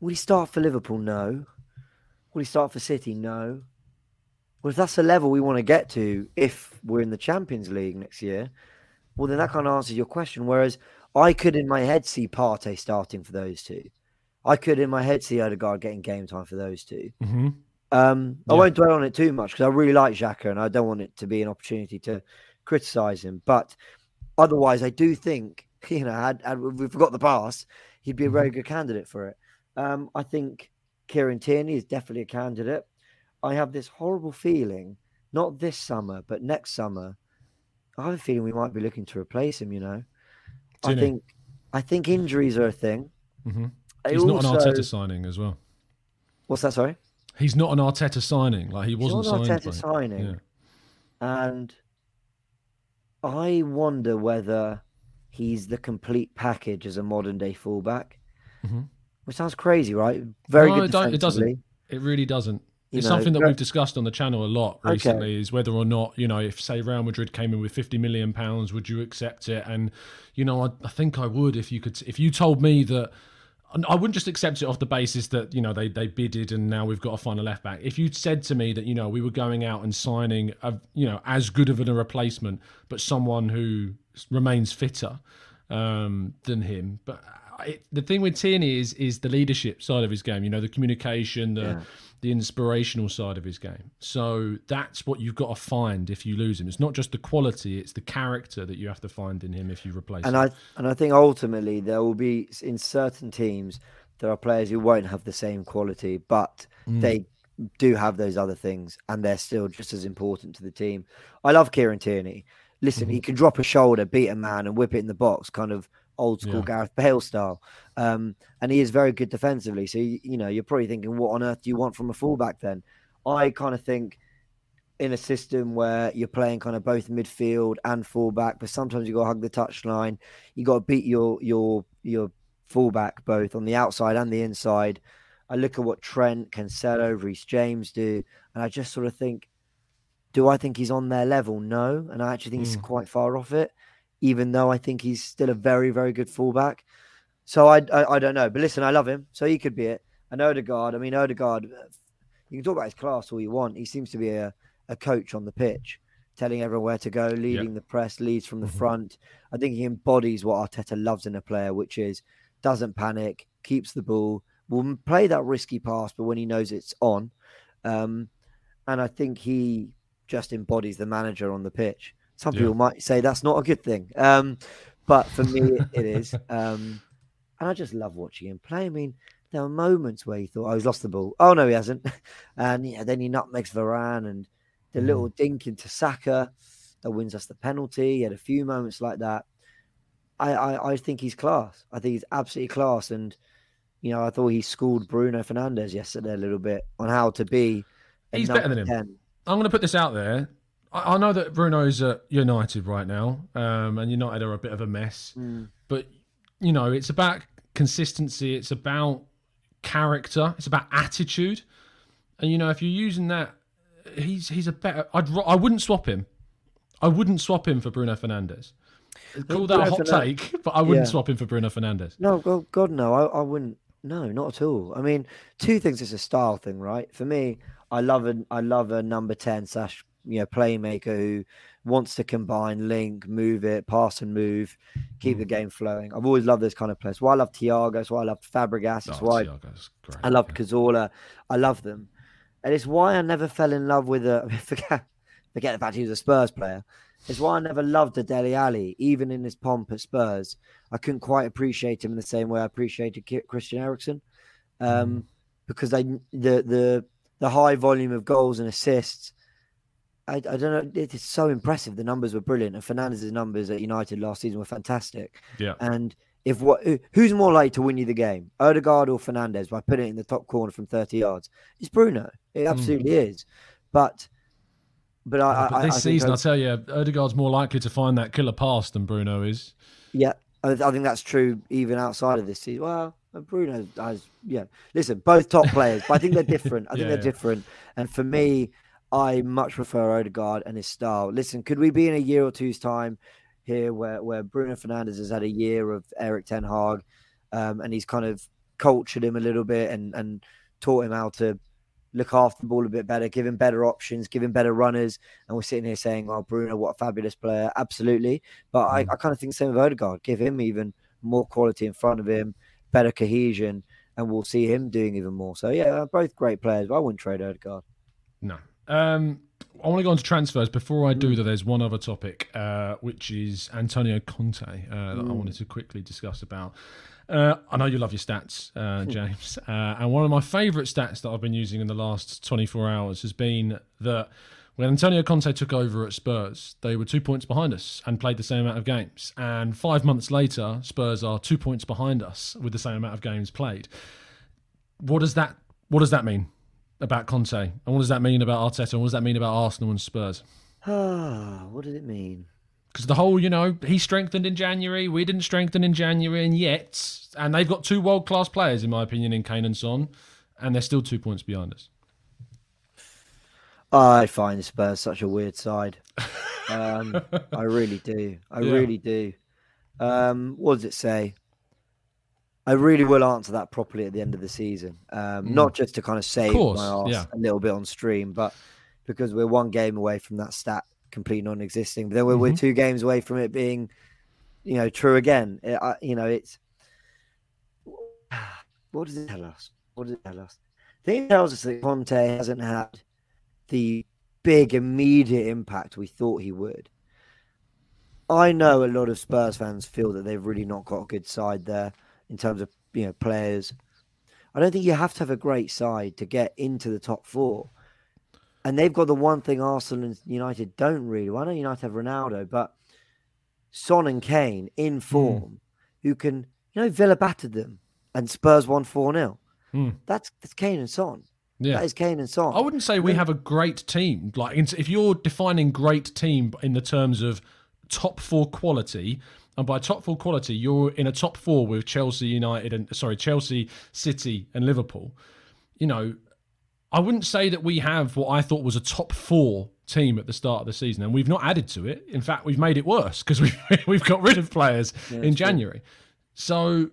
would he start for Liverpool? No. Would he start for City? No. Well, if that's the level we want to get to, if we're in the Champions League next year, well, then that kind of answers your question. Whereas I could, in my head, see Partey starting for those two. I could, in my head, see Odegaard getting game time for those 2 mm-hmm. Um, I won't dwell on it too much because I really like Xhaka and I don't want it to be an opportunity to criticise him. But otherwise, I do think you know, had, had we forgot the past, he'd be a very good candidate for it. Um, I think Kieran Tierney is definitely a candidate. I have this horrible feeling, not this summer, but next summer. I have a feeling we might be looking to replace him. You know, I think I think injuries are a thing. hmm I He's not an also- Arteta signing as well. What's that? Sorry. He's not an Arteta signing. Like he wasn't not signed. Arteta signing. Yeah. And I wonder whether he's the complete package as a modern day fullback. Mhm. Which sounds crazy, right? Very No, good it doesn't. It really doesn't. You It's know, something that we've discussed on the channel a lot Okay. recently. Is whether or not you know if say Real Madrid came in with fifty million pounds, would you accept it? And you know, I, I think I would if you could. If you told me that, I wouldn't just accept it off the basis that you know they they bidded and now we've got to find a left back. If you'd said to me that you know we were going out and signing a you know as good of a replacement, but someone who remains fitter um, than him, but. It, the thing with Tierney is is the leadership side of his game. You know, the communication, the Yeah. the inspirational side of his game. So that's what you've got to find if you lose him. It's not just the quality; it's the character that you have to find in him if you replace And him. I and I think ultimately there will be in certain teams there are players who won't have the same quality, but Mm. they do have those other things, and they're still just as important to the team. I love Kieran Tierney. Listen, Mm-hmm. he can drop a shoulder, beat a man, and whip it in the box, kind of old school Yeah. Gareth Bale style. Um, and he is very good defensively. So you, you know, you're probably thinking, what on earth do you want from a fullback? Then I kind of think in a system where you're playing kind of both midfield and fullback, but sometimes you got to hug the touchline. You got to beat your your your fullback both on the outside and the inside. I look at what Trent, Cancelo, Reece James do, and I just sort of think, do I think he's on their level? No, and I actually think he's quite far off it. Even though I think he's still a very very good fullback. So I, I I don't know, but listen, I love him, so he could be it. And Odegaard, I mean Odegaard, you can talk about his class all you want. He seems to be a, a coach on the pitch, telling everyone where to go, leading the press, leads from the front. I think he embodies what Arteta loves in a player, which is doesn't panic, keeps the ball, will play that risky pass, but when he knows it's on. Um, and I think he just embodies the manager on the pitch. Some Yeah. people might say that's not a good thing, um, but for me, it is. Um, and I just love watching him play. I mean, there were moments where he thought, "Oh, he's lost the ball." Oh no, he hasn't. And yeah, then he nutmegs Varane and the little dink into Saka that wins us the penalty. He had a few moments like that. I, I, I think he's class. I think he's absolutely class. And you know, I thought he schooled Bruno Fernandes yesterday a little bit on how to be. He's better than him. 10. I'm going to put this out there. I, I know that Bruno's at United right now, um, and United are a bit of a mess. Mm. But you know, it's about consistency. It's about character. It's about attitude. And you know, if you're using that, he's he's a better. I'd I wouldn't swap him. I wouldn't swap him for Bruno Fernandes. Call that a hot Fernan- take, but I wouldn't Yeah. swap him for Bruno Fernandes. No, God, God, no, I, I wouldn't. No, not at all. I mean, two things. It's a style thing, right? For me, I love a, I love a number ten slash you know playmaker who wants to combine, link, move it, pass and move, keep Mm. the game flowing. I've always loved this kind of players. Why I love Thiago. That's why I love Fabregas. That's Oh, why great, I loved yeah. Cazorla. I love them, and it's why I never fell in love with a. Forget, forget the fact he was a Spurs player. It's why I never loved a Dele Alli, even in his pomp at Spurs. I couldn't quite appreciate him in the same way I appreciated Christian Eriksen, um, because they the the the high volume of goals and assists. I, I don't know. It is so impressive. The numbers were brilliant, and Fernandes's numbers at United last season were fantastic. Yeah. And if what who's more likely to win you the game, Odegaard or Fernandez by putting it in the top corner from 30 yards? It's Bruno. It absolutely is. But but I, I Hmm. But I, this I season, I'll tell you, Odegaard's more likely to find that killer pass than Bruno is. yeah, I, I think that's true even outside of this season. Well, Bruno has yeah. Listen, both top players, but I think they're different. I think Yeah, they're yeah. different. And for me, I much prefer Odegaard and his style. Listen, could we be in a year or two's time here where, where Bruno Fernandes has had a year of Erik Ten Hag um, and he's kind of cultured him a little bit and, and taught him how to look after the ball a bit better, give him better options, give him better runners. And we're sitting here saying, oh, Bruno, what a fabulous player. Absolutely. But I, I kind of think the same with Odegaard. Give him even more quality in front of him, better cohesion. and we'll see him doing even more. So yeah, both great players. But I wouldn't trade Odegaard. No. Um, I want to go on to transfers. Before I do, though, there's one other topic, uh, which is Antonio Conte, uh, that I wanted to quickly discuss about. Uh, I know you love your stats, uh, James, uh, and one of my favourite stats that I've been using in the last 24 hours has been that when Antonio Conte took over at Spurs, they were two points behind us and played the same amount of games. And five months later, Spurs are two points behind us with the same amount of games played. What does that What does that mean about Conte? And what does that mean about Arteta? And what does that mean about Arsenal and Spurs? Ah, what does it mean? Because the whole, you know, he strengthened in January, we didn't strengthen in January, and yet, and they've got two world class players, in my opinion, in Kane and Son, and they're still two points behind us. I find the Spurs such a weird side. Um, I really do. I Yeah. really do. Um, what does it say? I really will answer that properly at the end of the season. Um, Not just to kind of save course, my arse yeah. a little bit on stream, but because we're one game away from that stat completely non-existing. But then we're, we're two games away from it being, you know, true again. It, I, you know, it's what does it tell us? What does it tell us? I think it tells us that Conte hasn't had the big immediate impact we thought he would. I know a lot of Spurs fans feel that they've really not got a good side there in terms of you know players. I don't think you have to have a great side to get into the top four. And they've got the one thing Arsenal and United don't really. Well, I know United have Ronaldo, but Son and Kane in form, who can, you know, Villa battered them and Spurs won 4 0. Hmm. That's, that's Kane and Son. Yeah. That is Kane and Son. I wouldn't say we have a great team. Like, if you're defining great team in the terms of top four quality, and by top four quality, you're in a top four with Chelsea, United, and sorry, Chelsea, City, and Liverpool. You know, I wouldn't say that we have what I thought was a top four team at the start of the season, and we've not added to it. In fact, we've made it worse because we've we've got rid of players in January. So,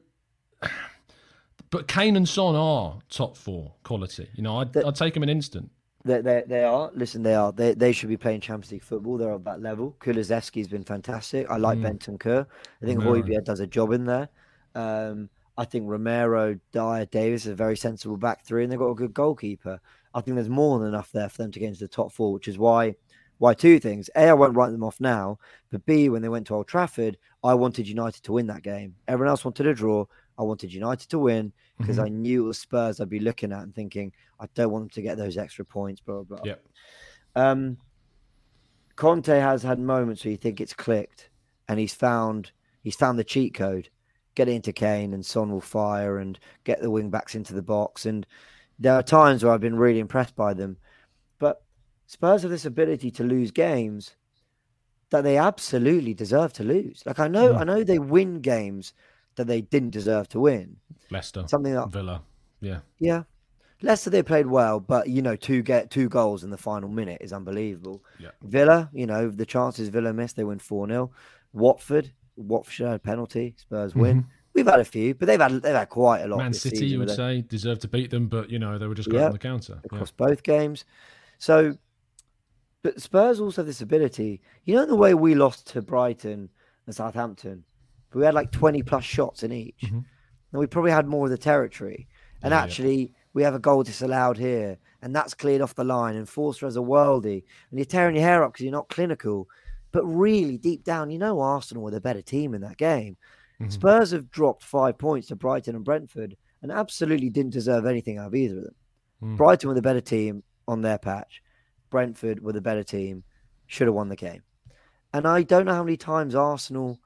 but Kane and Son are top four quality. You know, I'd, I'd take them an instant. They, they, they are. Listen, they are. They, they should be playing Champions League football. They're at that level. Kulusevski's been fantastic. I like Bentancur. I think Romero. Hojbjerg does a job in there. Um, I think Romero, Dier, Davies is a very sensible back three, and they've got a good goalkeeper. I think there's more than enough there for them to get into the top four, which is why why two things. A, I won't write them off now, but B, when they went to Old Trafford, I wanted United to win that game. Everyone else wanted a draw. I wanted United to win because I knew it was Spurs I'd be looking at and thinking, I don't want them to get those extra points, blah, blah, blah. Yep. Um, Conte has had moments where you think it's clicked, and he's found he's found the cheat code. Get it into Kane, and Son will fire, and get the wing backs into the box. And there are times where I've been really impressed by them, but Spurs have this ability to lose games that they absolutely deserve to lose. Like I know, I know they win games that they didn't deserve to win. Leicester, Something that Villa. Yeah. yeah. Leicester they played well, but you know, two get two goals in the final minute is unbelievable. Yeah. Villa, you know, the chances Villa missed, they win 4 0. Watford, Watford penalty, Spurs win. We've had a few, but they've had they've had quite a lot. Mm-hmm. Man City, season you would say, deserved to beat them, but you know they were just going Yeah. on the counter. Yeah. across both games. So but Spurs also have this ability. You know the way we lost to Brighton and Southampton? We had like 20 plus shots in each. And we probably had more of the territory. And Mm-hmm. Yeah, yeah. actually, we have a goal disallowed here. And that's cleared off the line. And Forster has a worldie. And you're tearing your hair up because you're not clinical. But really, deep down, you know Arsenal were the better team in that game. Mm-hmm. Spurs have dropped five points to Brighton and Brentford and absolutely didn't deserve anything out of either of them. Mm. Brighton were the better team on their patch. Brentford were the better team, should have won the game. And I don't know how many times Arsenal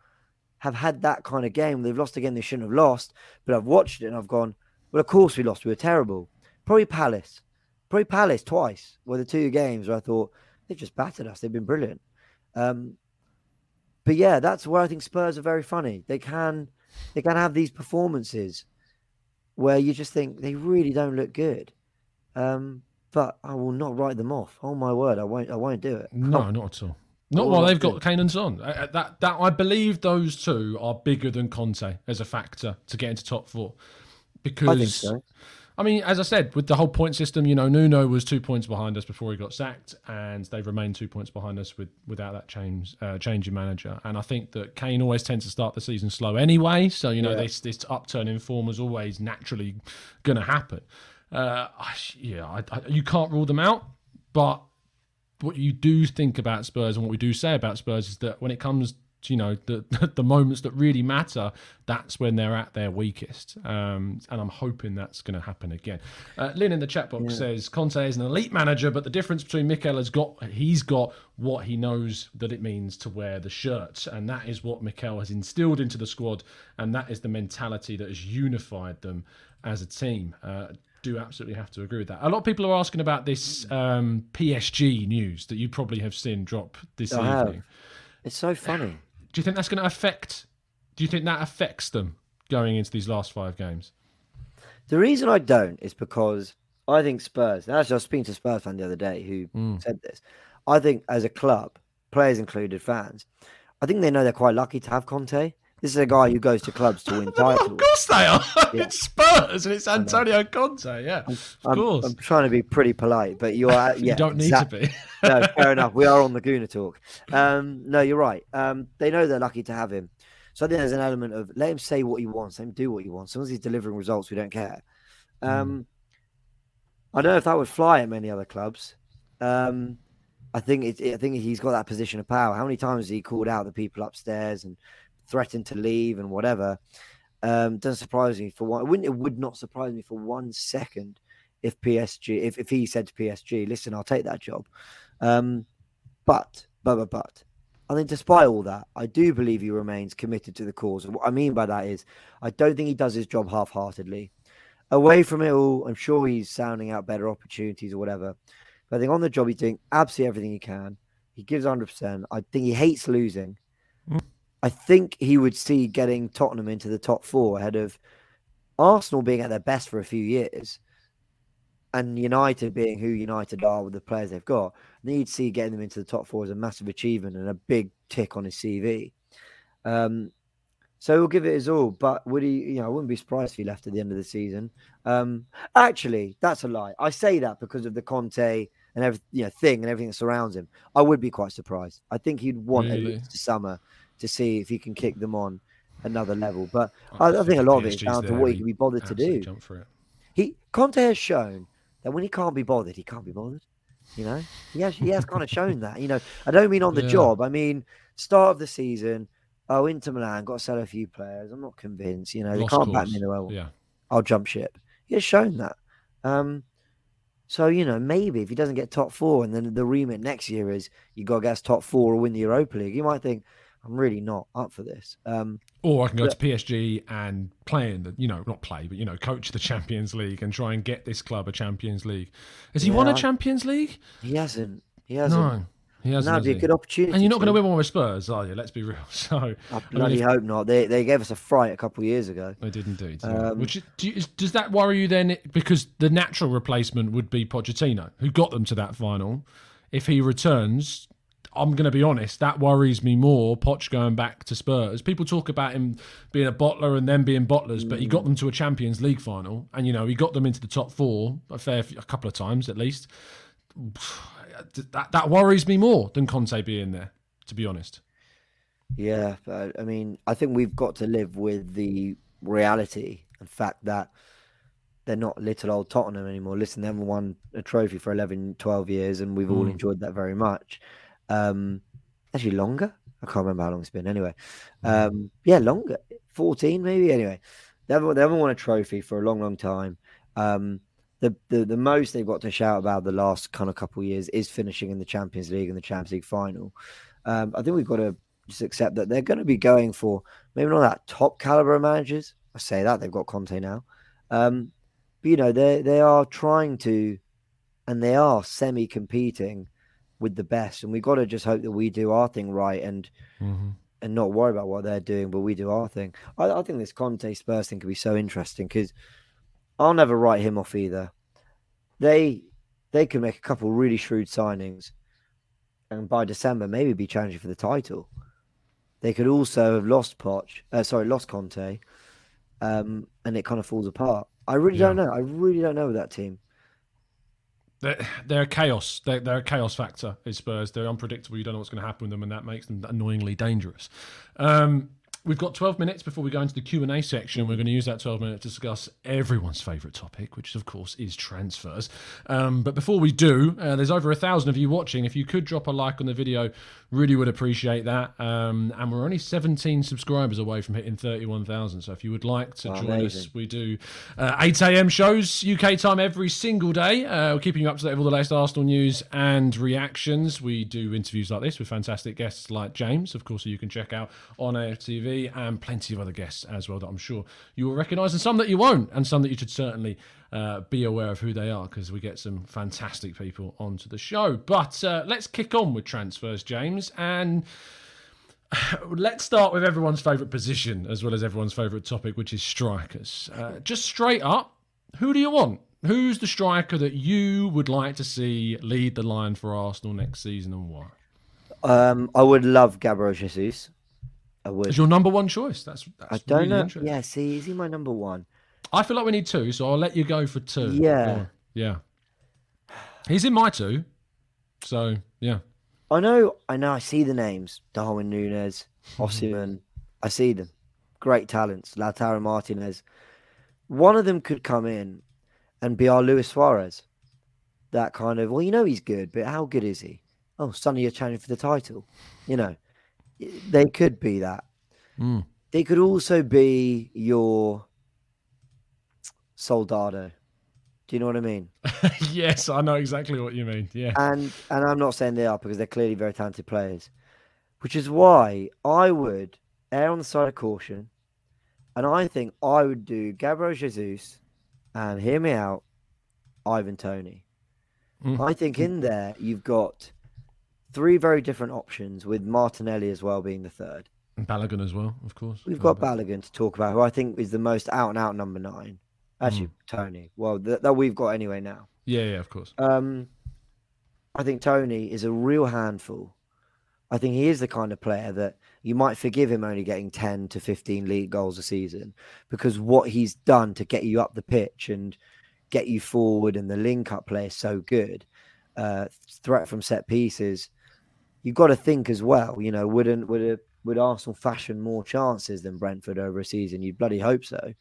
have had that kind of game. They've lost again, they shouldn't have lost. But I've watched it and I've gone, well, of course we lost. We were terrible. Probably Palace. Probably Palace twice were the two games where I thought they've just battered us. They've been brilliant. Um, but yeah, that's where I think Spurs are very funny. They can they can have these performances where you just think they really don't look good. Um, but I will not write them off. Oh my word, I won't. I won't do it. No, not at all. Not while they've got good. Kane and Son. Uh, uh, That that I believe those two are bigger than Conte as a factor to get into top four. Because I think so. I mean, as I said, with the whole point system, you know, Nuno was two points behind us before he got sacked, and they've remained two points behind us with without that change uh, change in manager. And I think that Kane always tends to start the season slow anyway, so you know Yeah. this this upturn in form is always naturally going to happen. Uh, yeah, I, I, you can't rule them out, but what you do think about Spurs and what we do say about Spurs is that when it comes to you know the the moments that really matter, that's when they're at their weakest. Um, and I'm hoping that's going to happen again. Uh, Lynn in the chat box says Conte is an elite manager, but the difference between Mikel has got he's got what he knows that it means to wear the shirts, and that is what Mikel has instilled into the squad, and that is the mentality that has unified them as a team. Uh, do absolutely have to agree with that. A lot of people are asking about this um, PSG news that you probably have seen drop this I have. evening. It's so funny. Do you think that's going to affect? Do you think that affects them going into these last five games? The reason I don't is because I think Spurs, and actually I was speaking to Spurs fan the other day who said this. I think as a club, players included, fans, I think they know they're quite lucky to have Conte. This is a guy who goes to clubs to win titles. Of course they are. Yeah. it's Spurs and it's Antonio Conte. Yeah, of I'm, course. I'm trying to be pretty polite, but you are. Yeah, you don't need exact- to be. no, fair enough. We are on the Gooner Talk. Um, no, you're right. Um, they know they're lucky to have him. So I think there's an element of let him say what he wants, let him do what he wants. As long as he's delivering results, we don't care. Um, I don't know if that would fly at many other clubs. Um, I think it, I think he's got that position of power. How many times has he called out the people upstairs and threatened to leave and whatever? Um, doesn't surprise me for one. It wouldn't. It would not surprise me for one second if PSG, if, if he said to PSG, "Listen, I'll take that job." Um, but, but, but, but, I think despite all that, I do believe he remains committed to the cause. And what I mean by that is, I don't think he does his job half-heartedly. Away from it all, I'm sure he's sounding out better opportunities or whatever. But I think on the job, he's doing absolutely everything he can. He gives 100%. I think he hates losing. I think he would see getting Tottenham into the top four ahead of Arsenal being at their best for a few years and United being who United are with the players they've got. You'd see getting them into the top four as a massive achievement and a big tick on his CV. Um, so he'll give it his all, but would he? You know, I wouldn't be surprised if he left at the end of the season. Um, actually, that's a lie. I say that because of the Conte and every you know thing and everything that surrounds him. I would be quite surprised. I think he'd want at Really? least the summer to see if he can kick them on another level. But I, I think a lot of it is down to what he can be bothered to do. Jump for it. He Conte has shown that when he can't be bothered, he can't be bothered. You know, he has he has kind of shown that. You know, I don't mean on the Yeah. job. I mean start of the season. Oh, Inter Milan got to sell a few players. I'm not convinced. You know, they Lost can't back me in the well. Yeah. I'll jump ship. He has shown that. Um, so you know, maybe if he doesn't get top four, and then the remit next year is you got to get top four or win the Europa League, you might think I'm really not up for this. Um, Or I can go Yeah. to PSG and play in the, you know, not play, but you know, coach the Champions League and try and get this club a Champions League. Has he won a Champions League? he hasn't. He hasn't. No, he hasn't. That'd has be a good opportunity. And you're not going to win one with Spurs, are you? Let's be real. So I I mean, if- hope not. They they gave us a fright a couple of years ago. They did indeed. Um, Which do you, does that worry you then? Because the natural replacement would be Pochettino, who got them to that final. If he returns, I'm going to be honest, that worries me more. Poch going back to Spurs. People talk about him being a bottler and then being bottlers, but he got them to a Champions League final, and you know he got them into the top four a fair a couple of times at least. That that worries me more than Conte being there. To be honest. Yeah, I mean, I think we've got to live with the reality and fact that they're not little old Tottenham anymore. Listen, they haven't won a trophy for 11, 12 years, and we've all Mm. enjoyed that very much. Um, actually, longer? I can't remember how long it's been. Anyway, um, yeah, longer. 14 maybe? Anyway, they haven't, they haven't won a trophy for a long, long time. Um, the, the, the most they've got to shout about the last kind of couple of years is finishing in the Champions League and the Champions League final. Um, I think we've got to just accept that they're going to be going for maybe not that top caliber of managers. I say that they've got Conte now, um, but you know they they are trying to, and they are semi competing with the best, and we've got to just hope that we do our thing right and and not worry about what they're doing, but we do our thing. I, I think this Conte Spurs thing could be so interesting because I'll never write him off either. They they could make a couple really shrewd signings, and by December maybe be challenging for the title. They could also have lost Poch, uh, sorry, lost Conte, um, and it kind of falls apart. I really Yeah. don't know. I really don't know with that team. They're, they're chaos. They're, they're a chaos factor. Is Spurs. They're unpredictable. You don't know what's going to happen with them, and that makes them annoyingly dangerous. Um, we've got 12 minutes before we go into the Q and A section. We're going to use that 12 minutes to discuss everyone's favourite topic, which of course is transfers. Um, but before we do, uh, there's over a thousand of you watching. If you could drop a like on the video, really would appreciate that. Um, and we're only 17 subscribers away from hitting 31,000. So if you would like to join us, we do uh, 8 a.m. shows UK time every single day. Uh, we're keeping you up to date with all the latest Arsenal news and reactions. We do interviews like this with fantastic guests like James, of course, who you can check out on AFTV, and plenty of other guests as well that I'm sure you will recognise, and some that you won't, and some that you should certainly uh, be aware of who they are because we get some fantastic people onto the show. But uh, let's kick on with transfers, James, and. Let's start with everyone's favourite position as well as everyone's favourite topic, which is strikers. Uh, just straight up, who do you want? Who's the striker that you would like to see lead the line for Arsenal next season and why? Um, I would love Gabriel Jesus. I would. Is your number one choice? That's, that's I don't really know. Yeah, see, is he my number one? I feel like we need two, so I'll let you go for two. Yeah. Yeah. He's in my two. So, yeah. I know, I know. I see the names: Darwin Nunez, Osimhen. I see them. Great talents. Lautaro Martinez. One of them could come in and be our Luis Suarez. That kind of. Well, you know he's good, but how good is he? Oh, Sonny, you're challenging for the title. You know, they could be that. Mm. They could also be your Soldado. Do you know what I mean? yes, I know exactly what you mean. Yeah. and and I'm not saying they are because they're clearly very talented players, which is why I would err on the side of caution, and I think I would do Gabriel Jesus, and hear me out, Ivan Toney. Mm. I think in there you've got three very different options with Martinelli as well being the third. And Balogun as well, of course. We've got Balogun to talk about, who I think is the most out and out number nine. Actually, Toney. Well, th- that we've got anyway now. Yeah, yeah, of course. Um, I think Toney is a real handful. I think he is the kind of player that you might forgive him only getting 10 to 15 league goals a season because what he's done to get you up the pitch and get you forward and the link up play is so good. Uh, threat from set pieces. You've got to think as well, you know, wouldn't would a, would Arsenal fashion more chances than Brentford over a season? You'd bloody hope so.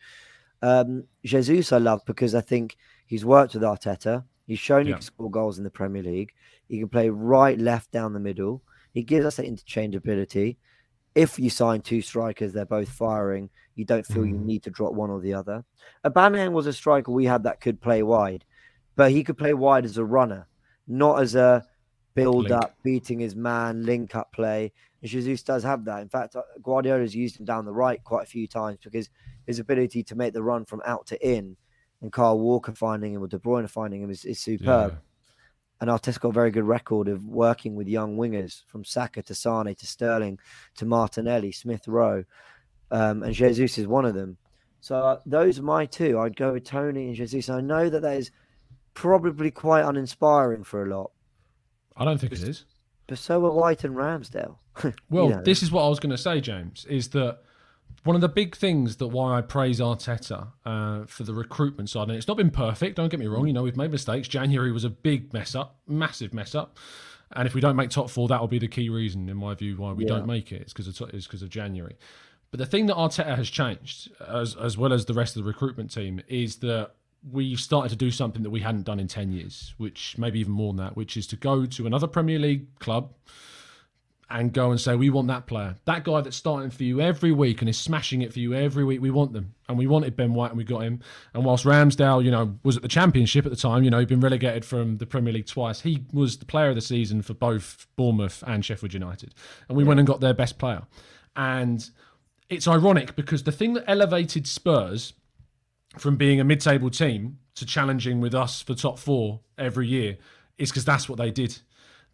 Um, Jesus, I love because I think he's worked with Arteta. He's shown he can score goals in the Premier League. He can play right, left, down the middle. He gives us that interchangeability. If you sign two strikers, they're both firing. You don't feel you need to drop one or the other. Aubameyang was a striker we had that could play wide, but he could play wide as a runner, not as a build Link. up, beating his man, link up play. And Jesus does have that. In fact, uh, Guardiola's used him down the right quite a few times because his ability to make the run from out to in and Kyle Walker finding him or De Bruyne finding him is, is superb. Yeah. And Arteta got a very good record of working with young wingers from Saka to Sane to Sterling to Martinelli, Smith Rowe. Um, and Jesus is one of them. So uh, those are my two. I'd go with Toney and Jesus. I know that that is probably quite uninspiring for a lot, I don't think it is. but so are White and Ramsdale. You Well, know. this is what I was going to say, James, is that one of the big things that why I praise Arteta uh, for the recruitment side, and it's not been perfect, don't get me wrong, you know, we've made mistakes. January was a big mess up, massive mess up. And if we don't make top four, that will be the key reason, in my view, why we Yeah. don't make it. It's because of, it's because of January. But the thing that Arteta has changed, as, as well as the rest of the recruitment team, is that we've started to do something that we hadn't done in 10 years, which maybe even more than that, which is to go to another Premier League club and go and say, we want that player. That guy that's starting for you every week and is smashing it for you every week. We want them. And we wanted Ben White and we got him. And whilst Ramsdale, you know, was at the championship at the time, you know, he'd been relegated from the Premier League twice. He was the player of the season for both Bournemouth and Sheffield United. And we went and got their best player. And it's ironic because the thing that elevated Spurs from being a mid-table team to challenging with us for top four every year is because that's what they did.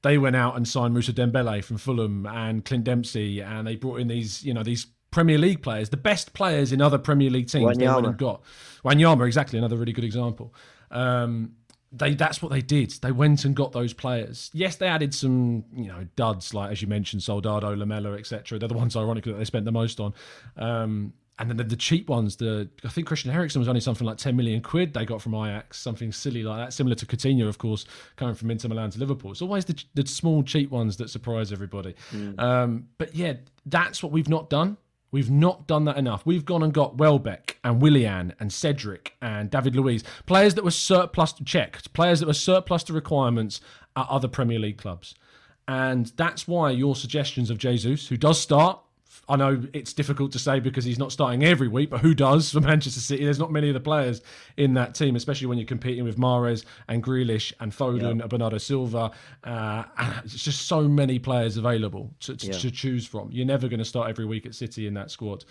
They went out and signed Mousa Dembele from Fulham and Clint Dempsey, and they brought in these, you know, these Premier League players, the best players in other Premier League teams. They went and got Wanyama, exactly another really good example. Um, they that's what they did. They went and got those players. Yes, they added some, you know, duds like as you mentioned, Soldado, Lamela, etc. They're the ones, ironically, that they spent the most on. Um, and then the, the cheap ones, the I think Christian Eriksen was only something like 10 million quid they got from Ajax, something silly like that, similar to Coutinho, of course, coming from Inter Milan to Liverpool. It's always the, the small, cheap ones that surprise everybody. Mm. Um, but yeah, that's what we've not done. We've not done that enough. We've gone and got Welbeck and Willian and Cedric and David Luiz, players that were surplus to check, players that were surplus to requirements at other Premier League clubs. And that's why your suggestions of Jesus, who does start, I know it's difficult to say because he's not starting every week, but who does for Manchester City? There's not many of the players in that team, especially when you're competing with Mahrez and Grealish and Foden, yep. Bernardo Silva. Uh, it's just so many players available to, to, yeah. to choose from. You're never going to start every week at City in that squad,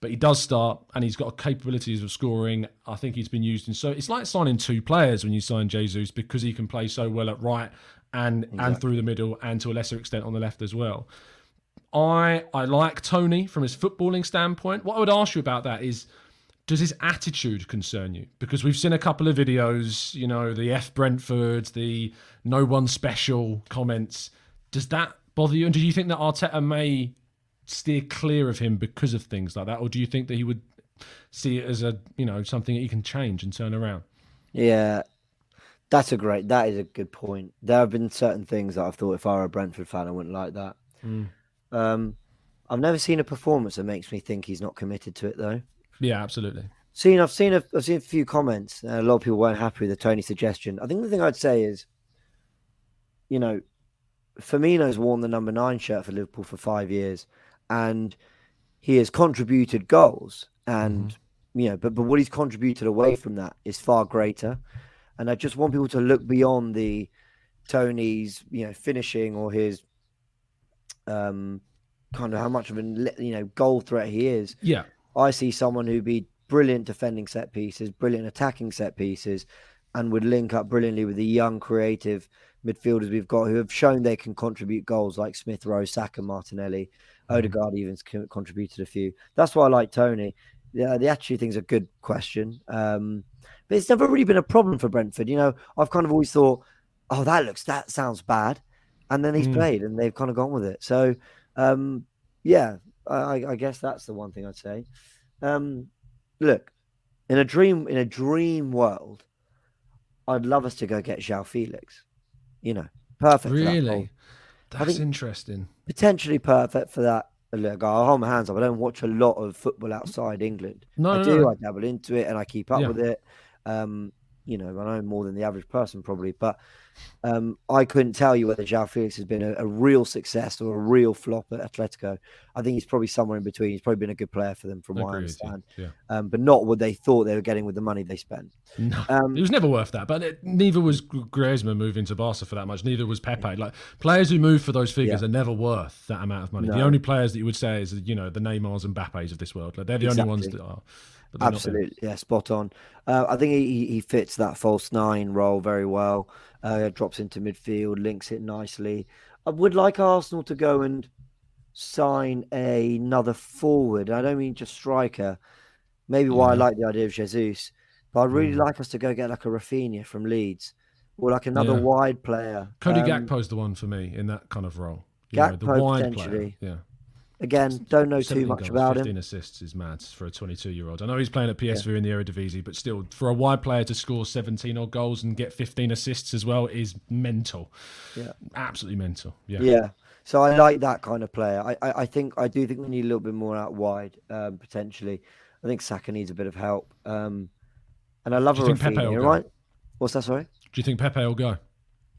but he does start, and he's got capabilities of scoring. I think he's been used in so it's like signing two players when you sign Jesus because he can play so well at right and exactly. and through the middle and to a lesser extent on the left as well. I I like Toney from his footballing standpoint. What I would ask you about that is does his attitude concern you? Because we've seen a couple of videos, you know, the F Brentford, the no one special comments. Does that bother you? And do you think that Arteta may steer clear of him because of things like that? Or do you think that he would see it as a, you know, something that he can change and turn around? Yeah. That's a great that is a good point. There have been certain things that I've thought if I were a Brentford fan I wouldn't like that. Mm. Um, I've never seen a performance that makes me think he's not committed to it, though. Yeah, absolutely. Seen, I've seen, a, I've seen a few comments. a lot of people weren't happy with the Toney suggestion. I think the thing I'd say is, you know, Firmino's worn the number nine shirt for Liverpool for five years, and he has contributed goals. And mm-hmm. you know, but but what he's contributed away from that is far greater. And I just want people to look beyond the Toney's, you know, finishing or his um, kind of how much of a you know goal threat he is. Yeah, I see someone who'd be brilliant defending set pieces, brilliant attacking set pieces, and would link up brilliantly with the young, creative midfielders we've got who have shown they can contribute goals, like Smith Rowe, Saka, Martinelli, mm-hmm. Odegaard even contributed a few. That's why I like Toney. Yeah, the attitude thing's a good question, um, but it's never really been a problem for Brentford. You know, I've kind of always thought, oh, that looks that sounds bad and then he's mm. played and they've kind of gone with it. So, um, yeah, I, I, guess that's the one thing I'd say. Um, look, in a dream, in a dream world, I'd love us to go get João Felix. You know, perfect. Really, that that's interesting. Potentially perfect for that. Look, I'll hold my hands up. I don't watch a lot of football outside England. No, I no, do. No. I dabble into it and I keep up yeah. with it. Um, you know, I know more than the average person probably, but um, I couldn't tell you whether João Felix has been a, a, real success or a real flop at Atletico. I think he's probably somewhere in between. He's probably been a good player for them, from what I understand, yeah. um, but not what they thought they were getting with the money they spent. No, um, it was never worth that. But it, neither was Griezmann moving to Barca for that much. Neither was Pepe. Like players who move for those figures yeah. are never worth that amount of money. No. The only players that you would say is you know the Neymars and Mbappes of this world. Like they're the exactly. only ones that are. Absolutely, yeah, spot on. Uh, I think he, he fits that false nine role very well. Uh, drops into midfield, links it nicely. I would like Arsenal to go and sign a, another forward. I don't mean just striker. Maybe why I like the idea of Jesus, but I'd really mm. like us to go get like a Raphinha from Leeds or like another yeah. wide player. Cody um, Gakpo's the one for me in that kind of role. You Gakpo know, the wide. Player. Yeah. Again, don't know too much goals, about 15 him. 15 assists is mad for a 22 year old. I know he's playing at PSV yeah. in the Eredivisie, but still, for a wide player to score 17 odd goals and get 15 assists as well is mental. Yeah, absolutely mental. Yeah, yeah. So I like that kind of player. I, I, I think I do think we need a little bit more out wide um, potentially. I think Saka needs a bit of help. Um, and I love do you think Pepe will right? What's that? Sorry. Do you think Pepe will go?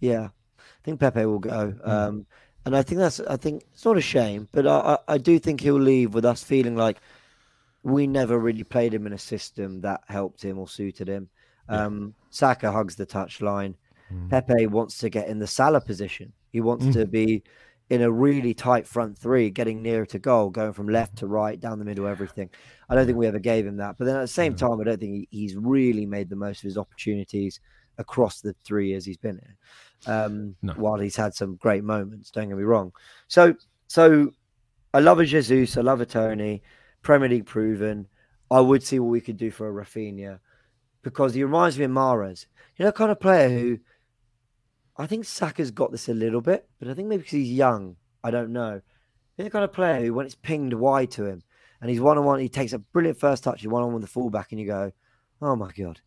Yeah, I think Pepe will go. Mm. Um, and I think that's I think it's not a shame, but I, I, I do think he'll leave with us feeling like we never really played him in a system that helped him or suited him. Um, Saka hugs the touchline. Mm. Pepe wants to get in the Salah position. He wants mm. to be in a really tight front three, getting nearer to goal, going from left to right, down the middle, everything. I don't think we ever gave him that. But then at the same time, I don't think he, he's really made the most of his opportunities across the three years he's been here um, no. while he's had some great moments. Don't get me wrong. So, so I love a Jesus, I love a Toney, Premier League proven. I would see what we could do for a Raphinha because he reminds me of Mahrez. You know, kind of player who I think Saka's got this a little bit, but I think maybe because he's young, I don't know. He's the kind of player who, when it's pinged wide to him, and he's one on one. He takes a brilliant first touch. He's one on one with the fullback, and you go, "Oh my god,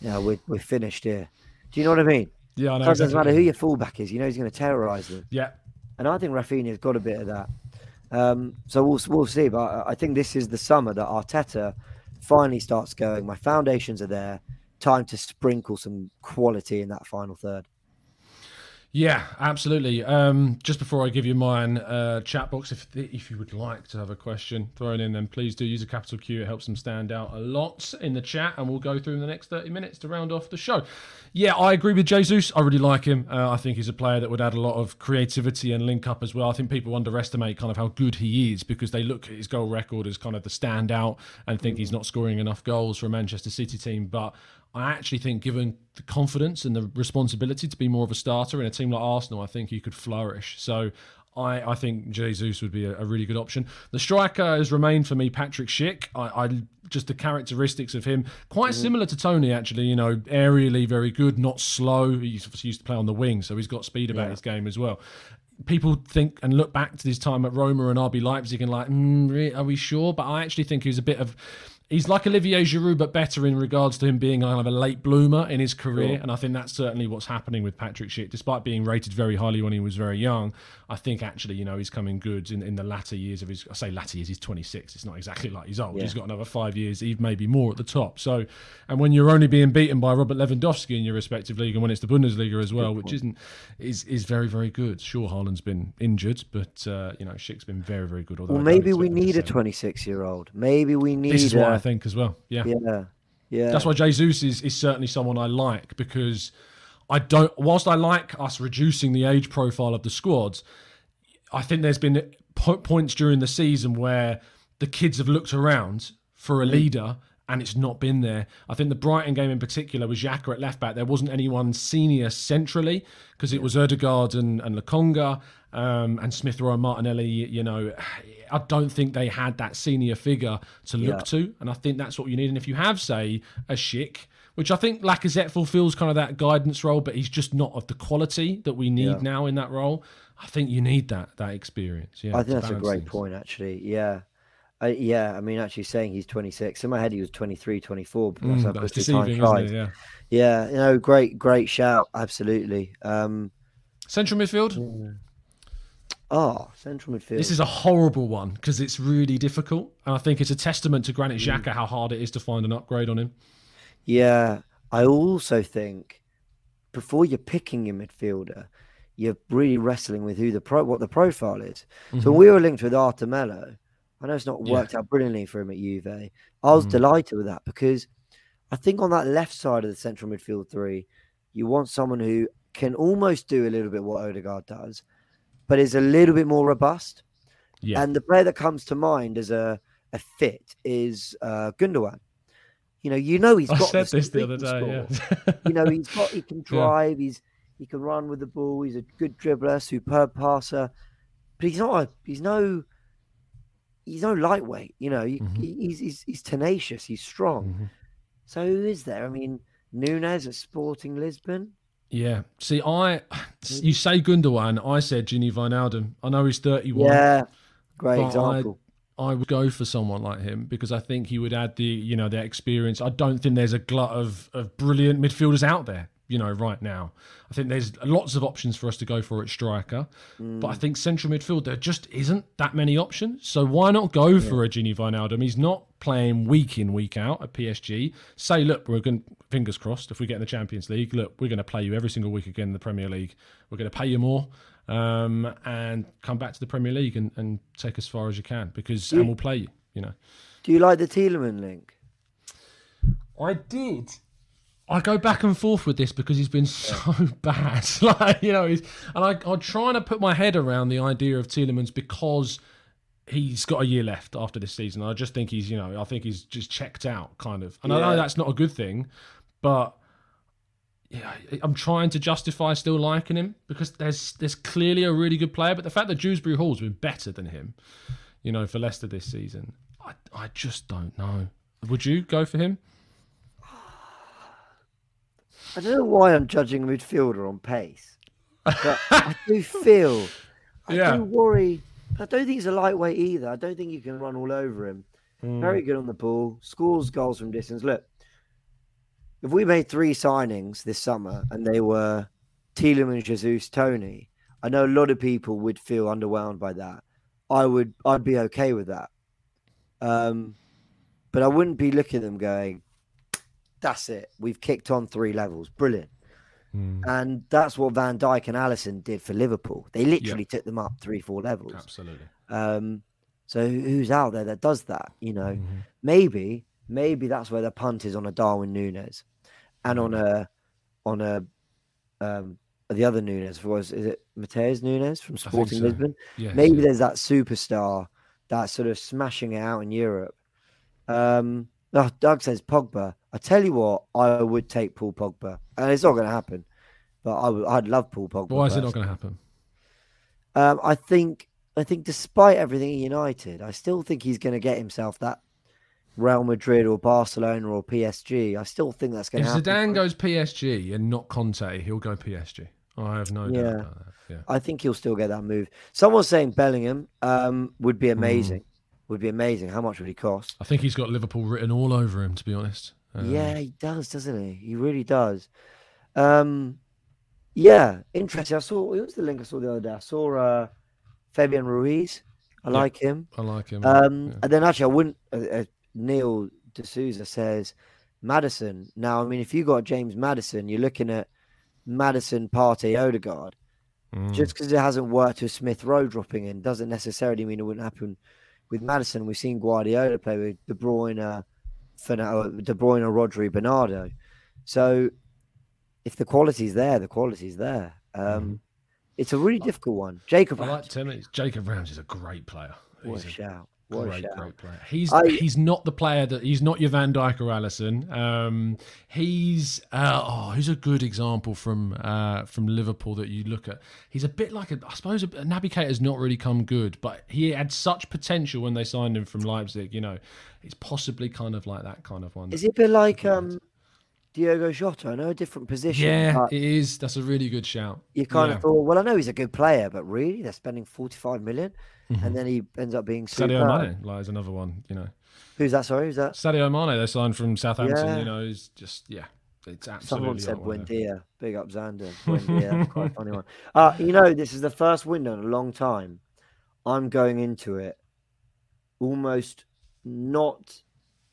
yeah, we're we're finished here." Do you know what I mean? Yeah, I know. It doesn't matter who your fullback is. You know he's going to terrorise them, Yeah, and I think Raphinha's got a bit of that. Um, so we'll we'll see. But I, I think this is the summer that Arteta finally starts going. My foundations are there. Time to sprinkle some quality in that final third. Yeah, absolutely. Um, just before I give you mine, uh, chat box, if if you would like to have a question thrown in, then please do use a capital Q. It helps them stand out a lot in the chat, and we'll go through in the next 30 minutes to round off the show. Yeah, I agree with Jesus. I really like him. Uh, I think he's a player that would add a lot of creativity and link up as well. I think people underestimate kind of how good he is because they look at his goal record as kind of the standout and think he's not scoring enough goals for a Manchester City team. But I actually think, given the confidence and the responsibility to be more of a starter in a team like Arsenal, I think he could flourish. So I, I think Jesus would be a, a really good option. The striker has remained for me Patrick Schick. I, I just the characteristics of him quite similar to Toney actually. You know, aerially very good, not slow. He's used to play on the wing, so he's got speed about his game as well. People think and look back to his time at Roma and RB Leipzig and like, mm, are we sure? But I actually think he was a bit of he's like Olivier Giroud, but better in regards to him being kind of a late bloomer in his career. And I think that's certainly what's happening with Patrick Schick. Despite being rated very highly when he was very young, I think actually, you know, he's coming good in, in the latter years of his, I say latter years, he's 26. It's not exactly like he's old. He's got another five years, even maybe more at the top. So, and when you're only being beaten by Robert Lewandowski in your respective league and when it's the Bundesliga as well, which isn't, is, is very, very good. Sure, Haaland's been injured, but, uh, you know, Schick's been very, very good. Although Well, maybe we expect him to need a 26 year old. Maybe we need. This is what I think as well. Yeah. Yeah, yeah. That's why Jesus is, is certainly someone I like because I don't. Whilst I like us reducing the age profile of the squads, I think there's been po- points during the season where the kids have looked around for a leader and it's not been there. I think the Brighton game in particular was Xhaka at left back. There wasn't anyone senior centrally because it was Odegaard and, and Lokonga um, and Smith Rowe and Martinelli. You know, I don't think they had that senior figure to look Yeah. to, and I think that's what you need. And if you have, say, a Schick, which I think Lacazette fulfills kind of that guidance role, but he's just not of the quality that we need Yeah. now in that role. I think you need that that experience. Yeah, I think that's a great things. point, actually. Yeah. Uh, yeah, I mean, actually saying he's 26. In my head, he was 23, 24. But that's Mm, that's deceiving, isn't it? Yeah. Yeah, you know, great, great shout. Absolutely. Um, Central midfield. oh, central midfield. This is a horrible one because it's really difficult, and I think it's a testament to Granit Mm. Xhaka how hard it is to find an upgrade on him. Yeah, I also think before you're picking your midfielder, you're really wrestling with who the pro, what the profile is. So we were linked with Arthur Melo. I know it's not Mm-hmm. Yeah. worked out brilliantly for him at Juve. I was Mm. delighted with that because I think on that left side of the central midfield three, you want someone who can almost do a little bit what Odegaard does, but is a little bit more robust. Yeah, And the player that comes to mind as a, a fit is uh, Gundogan. You know, you know he's I got said this the other day. Yeah, you know, he's got he can drive, he's he can run with the ball, he's a good dribbler, superb passer, but he's not a, he's no he's no lightweight, you know, Mm-hmm. he's, he's he's tenacious, he's strong. So who is there? I mean, Nunes at Sporting Lisbon. yeah. See, I you say Gundogan, I said Gini Wijnaldum. I know he's thirty-one. Yeah, great example. I would go for someone like him because I think he would add the you know that experience. I don't think there's a glut of of brilliant midfielders out there. You know, right now, I think there's lots of options for us to go for at striker, but I mm. think central midfield there just isn't that many options. So why not go for a Gini Wijnaldum? He's not playing week in week out at PSG. Say, look, we're going fingers crossed if we get in the Champions League. Look, we're going to play you every single week again in the Premier League. We're going to pay you more um, and come back to the Premier League and, and take as far as you can because and we'll play you. You know, Do you like the Tielemans link? I did. I go back and forth with this because he's been so bad. like you know, he's, and I, I'm trying to put my head around the idea of Tielemans because he's got a year left after this season. I just think he's, you know, I think he's just checked out, kind of. And I know that's not a good thing, but yeah, I'm trying to justify still liking him because there's there's clearly a really good player. But the fact that Dewsbury Hall's been better than him, you know, for Leicester this season, I I just don't know. Would you go for him? I don't know why I'm judging a midfielder on pace, but I do feel, I Yeah. do worry. I don't think he's a lightweight either. I don't think you can run all over him. Hmm. Very good on the ball. Scores goals from distance. Look, if we made three signings this summer and they were Tielemans, Jesus, Toney, I know a lot of people would feel underwhelmed by that. I would, I'd be okay with that. Um, but I wouldn't be looking at them going, "That's it. We've kicked on three levels. Brilliant." And that's what Van Dijk and Alisson did for Liverpool. They literally took them up three, four levels. Absolutely. Um, so who's out there that does that? You know, Mm-hmm. maybe, maybe that's where the punt is on a Darwin Nunez, and on a, on a, um, the other Nunes was is it Matheus Nunes from Sporting so. Lisbon? Maybe yeah. there's that superstar that's sort of smashing it out in Europe. Um, oh, Doug says Pogba. I tell you what, I would take Paul Pogba, and it's not going to happen. But I would, I'd love Paul Pogba. Why is it not going to happen? Um, I think I think despite everything at United, I still think he's going to get himself that Real Madrid or Barcelona or PSG. I still think that's going to happen. If Zidane goes PSG and not Conte, he'll go PSG. I have no Yeah. doubt about that. Yeah. I think he'll still get that move. Someone's saying Bellingham um, would Hmm. be amazing. Would be amazing. How much would he cost? I think he's got Liverpool written all over him, to be honest. Um, yeah, he does, doesn't he? He really does. Um, yeah, interesting. I saw what was the link I saw the other day. I saw uh, Fabian Ruiz. I Yeah. like him. I like him. Um, yeah. and then actually, I wouldn't. Uh, uh, Neil D'Souza says Maddison. Now, I mean, if you got James Maddison, you're looking at Maddison, Partey, Odegaard. Mm. Just because it hasn't worked with Smith Rowe dropping in doesn't necessarily mean it wouldn't happen with Maddison. We've seen Guardiola play with De Bruyne, uh, Fernando, De Bruyne, Rodri, Bernardo. So if the quality's there, the quality's there. Um, It's a really difficult one. Jacob, Mm-hmm. I like Tim. Jacob Ramsey's a great player. what He's a shout! Great, shout! great player. He's I- he's not the player that he's not your Van Dijk or Alisson. Um, he's uh, oh, who's a good example from uh, from Liverpool that you look at. He's a bit like a, I suppose a, Naby Keita's not really come good, but he had such potential when they signed him from Leipzig. You know, it's possibly kind of like that kind of one. Is it a bit like um, Diogo Jota? I know a different position. yeah, it is. That's a really good shout. you kind Yeah. of thought, well, I know he's a good player, but really, they're spending forty-five million, and then he ends up being super. Mm-hmm. Sadio Mane like, is another one. You know, Who's that? Sorry, who's that? Sadio Mane they signed from Southampton. Yeah. You know, is just yeah, it's absolutely. Someone said like one of them. Buendia. Big up Xander. Buendia. Quite a funny one. Uh, you know, this is the first window in a long time. I'm going into it almost not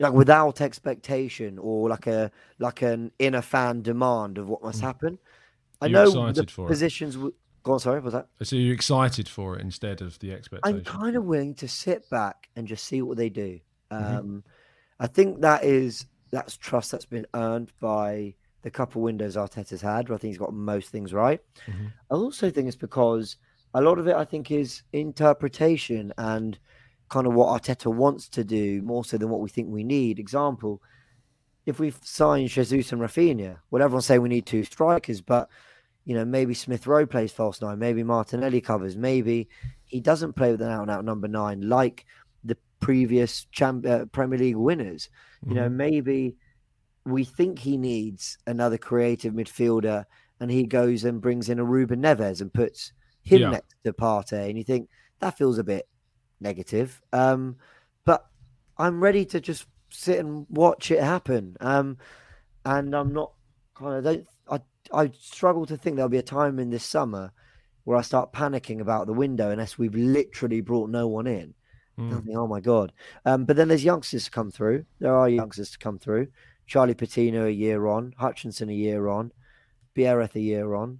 like without expectation or like a like an inner fan demand of what must happen. I. You're know the positions. W- Go on, sorry, was that? So you're excited for it instead of the expectation. I'm kind of willing to sit back and just see what they do. Mm-hmm. Um, I think that is that's trust that's been earned by the couple windows Arteta's had. Where I think he's got most things right. Mm-hmm. I also think it's because a lot of it I think is interpretation and kind of what Arteta wants to do more so than what we think we need. Example, if we've signed Jesus and Raphinha, well, everyone's saying we need two strikers, but you know, maybe Smith Rowe plays false nine, maybe Martinelli covers, maybe he doesn't play with an out and out number nine like the previous champ, uh, Premier League winners. You know, maybe we think he needs another creative midfielder, and he goes and brings in a Ruben Neves and puts him Yeah. next to Partey, and you think that feels a bit negative. Um, but I'm ready to just sit and watch it happen. Um, and I'm not kind of don't I I struggle to think there'll be a time in this summer where I start panicking about the window unless we've literally brought no one in. Mm. Think, oh my god! Um, but then there's youngsters to come through. There are youngsters to come through. Charlie Patino a year on, Hutchinson a year on, Biereth a year on.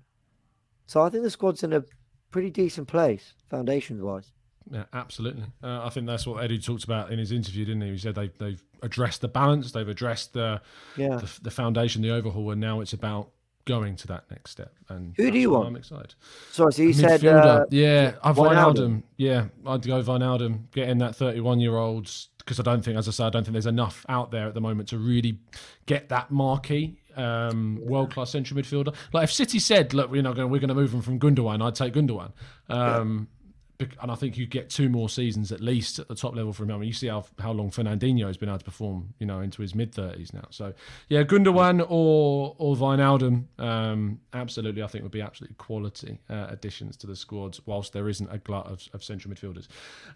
So I think the squad's in a pretty decent place, foundations wise. Yeah, absolutely. Uh, I think that's what Edu talked about in his interview, didn't he? He said they, they've addressed the balance, they've addressed the, Yeah. the the foundation, the overhaul, and now it's about going to that next step. And Who do you want? I'm excited. Sorry, so you said uh, yeah, I've Wijnaldum. Yeah, I'd go Wijnaldum, getting that 31 year olds because I don't think, as I say, I don't think there's enough out there at the moment to really get that marquee um, world class central midfielder. Like if City said, look, we're not going, we're going to move him from Gundogan, I'd take Gundogan. Um, and I think you get two more seasons at least at the top level from him. I mean, you see how how long Fernandinho has been able to perform, you know, into his mid thirties now. So yeah, Gundogan or or Wijnaldum, um, absolutely, I think would be absolutely quality uh, additions to the squads. Whilst there isn't a glut of, of central midfielders,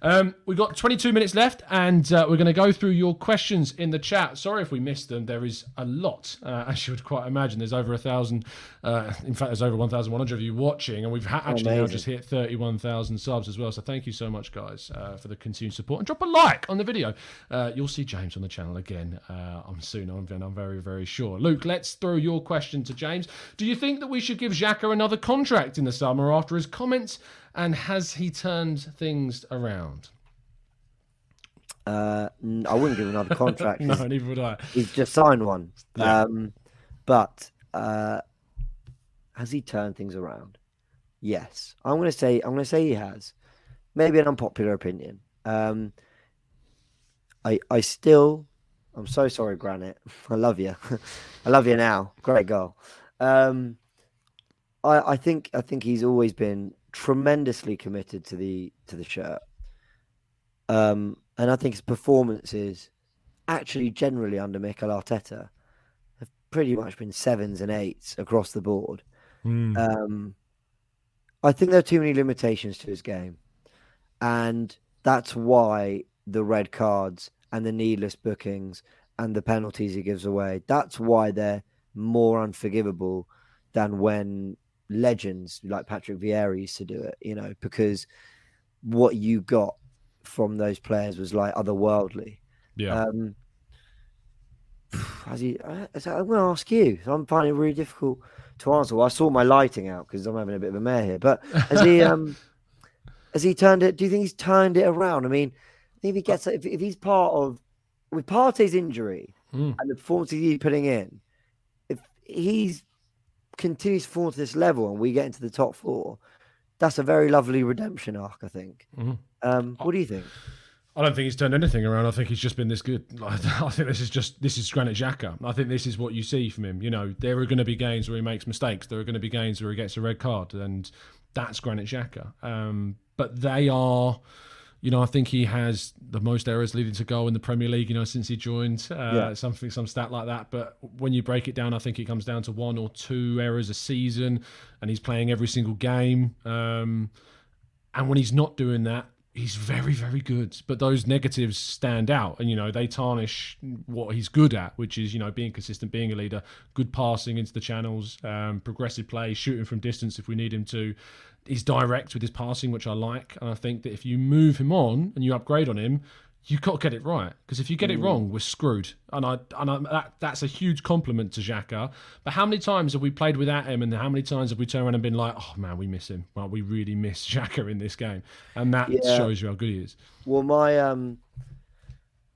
um, we've got 22 minutes left, and uh, we're going to go through your questions in the chat. Sorry if we missed them. There is a lot, uh, as you would quite imagine. There's over a thousand. Uh, in fact, there's over 1,100 of you watching, and we've ha- actually now just hit 31,000 subs as well. So thank you so much, guys, uh, for the continued support. And drop a like on the video. Uh, you'll see James on the channel again. Uh, I'm soon. I'm, I'm very, very sure. Luke, let's throw your question to James. Do you think that we should give Xhaka another contract in the summer after his comments? And has he turned things around? Uh, I wouldn't give another contract. no, neither would I. He's just signed one. Yeah. Um, but uh, has he turned things around? Yes, I'm going to say I'm going to say he has. Maybe an unpopular opinion. Um, I I still I'm so sorry, Granit. I love you. I love you now. Great goal. Um, I I think I think he's always been tremendously committed to the to the shirt. Um, and I think his performances, actually generally under Mikel Arteta, have pretty much been sevens and eights across the board. Mm. Um, I think there are too many limitations to his game, and that's why the red cards and the needless bookings and the penalties he gives away. That's why they're more unforgivable than when legends like Patrick Vieira used to do it. You know, because what you got from those players was like otherworldly. Yeah. Um, has he? Uh, I'm going to ask you. I'm finding it really difficult to answer. Well, I saw my lighting out because I'm having a bit of a mare here. But has he? um Has he turned it? Do you think he's turned it around? I mean, I think if he gets if, if he's part of with Partey's injury mm. and the performances he's putting in, if he's continues to fall to this level and we get into the top four, that's a very lovely redemption arc. I think. Mm-hmm. Um, what do you think? I don't think he's turned anything around. I think he's just been this good. I think this is just this is Granit Xhaka. I think this is what you see from him. You know, there are going to be games where he makes mistakes. There are going to be games where he gets a red card, and that's Granit Xhaka. Um, but they are, you know, I think he has the most errors leading to goal in the Premier League. You know, since he joined, uh, yeah. something some stat like that. But when you break it down, I think it comes down to one or two errors a season, and he's playing every single game. Um, and when he's not doing that, he's very very good but those negatives stand out. And you know they tarnish what he's good at which is you know being consistent being a leader good passing into the channels um, progressive play shooting from distance if we need him to. He's direct with his passing which i like. And i think that if you move him on and you upgrade on him you got to get it right because if you get mm. it wrong, we're screwed. And I and I, that that's a huge compliment to Xhaka. But how many times have we played without him, and how many times have we turned around and been like, "Oh man, we miss him. Well, we really miss Xhaka in this game," and that yeah. shows you how good he is. Well, my um,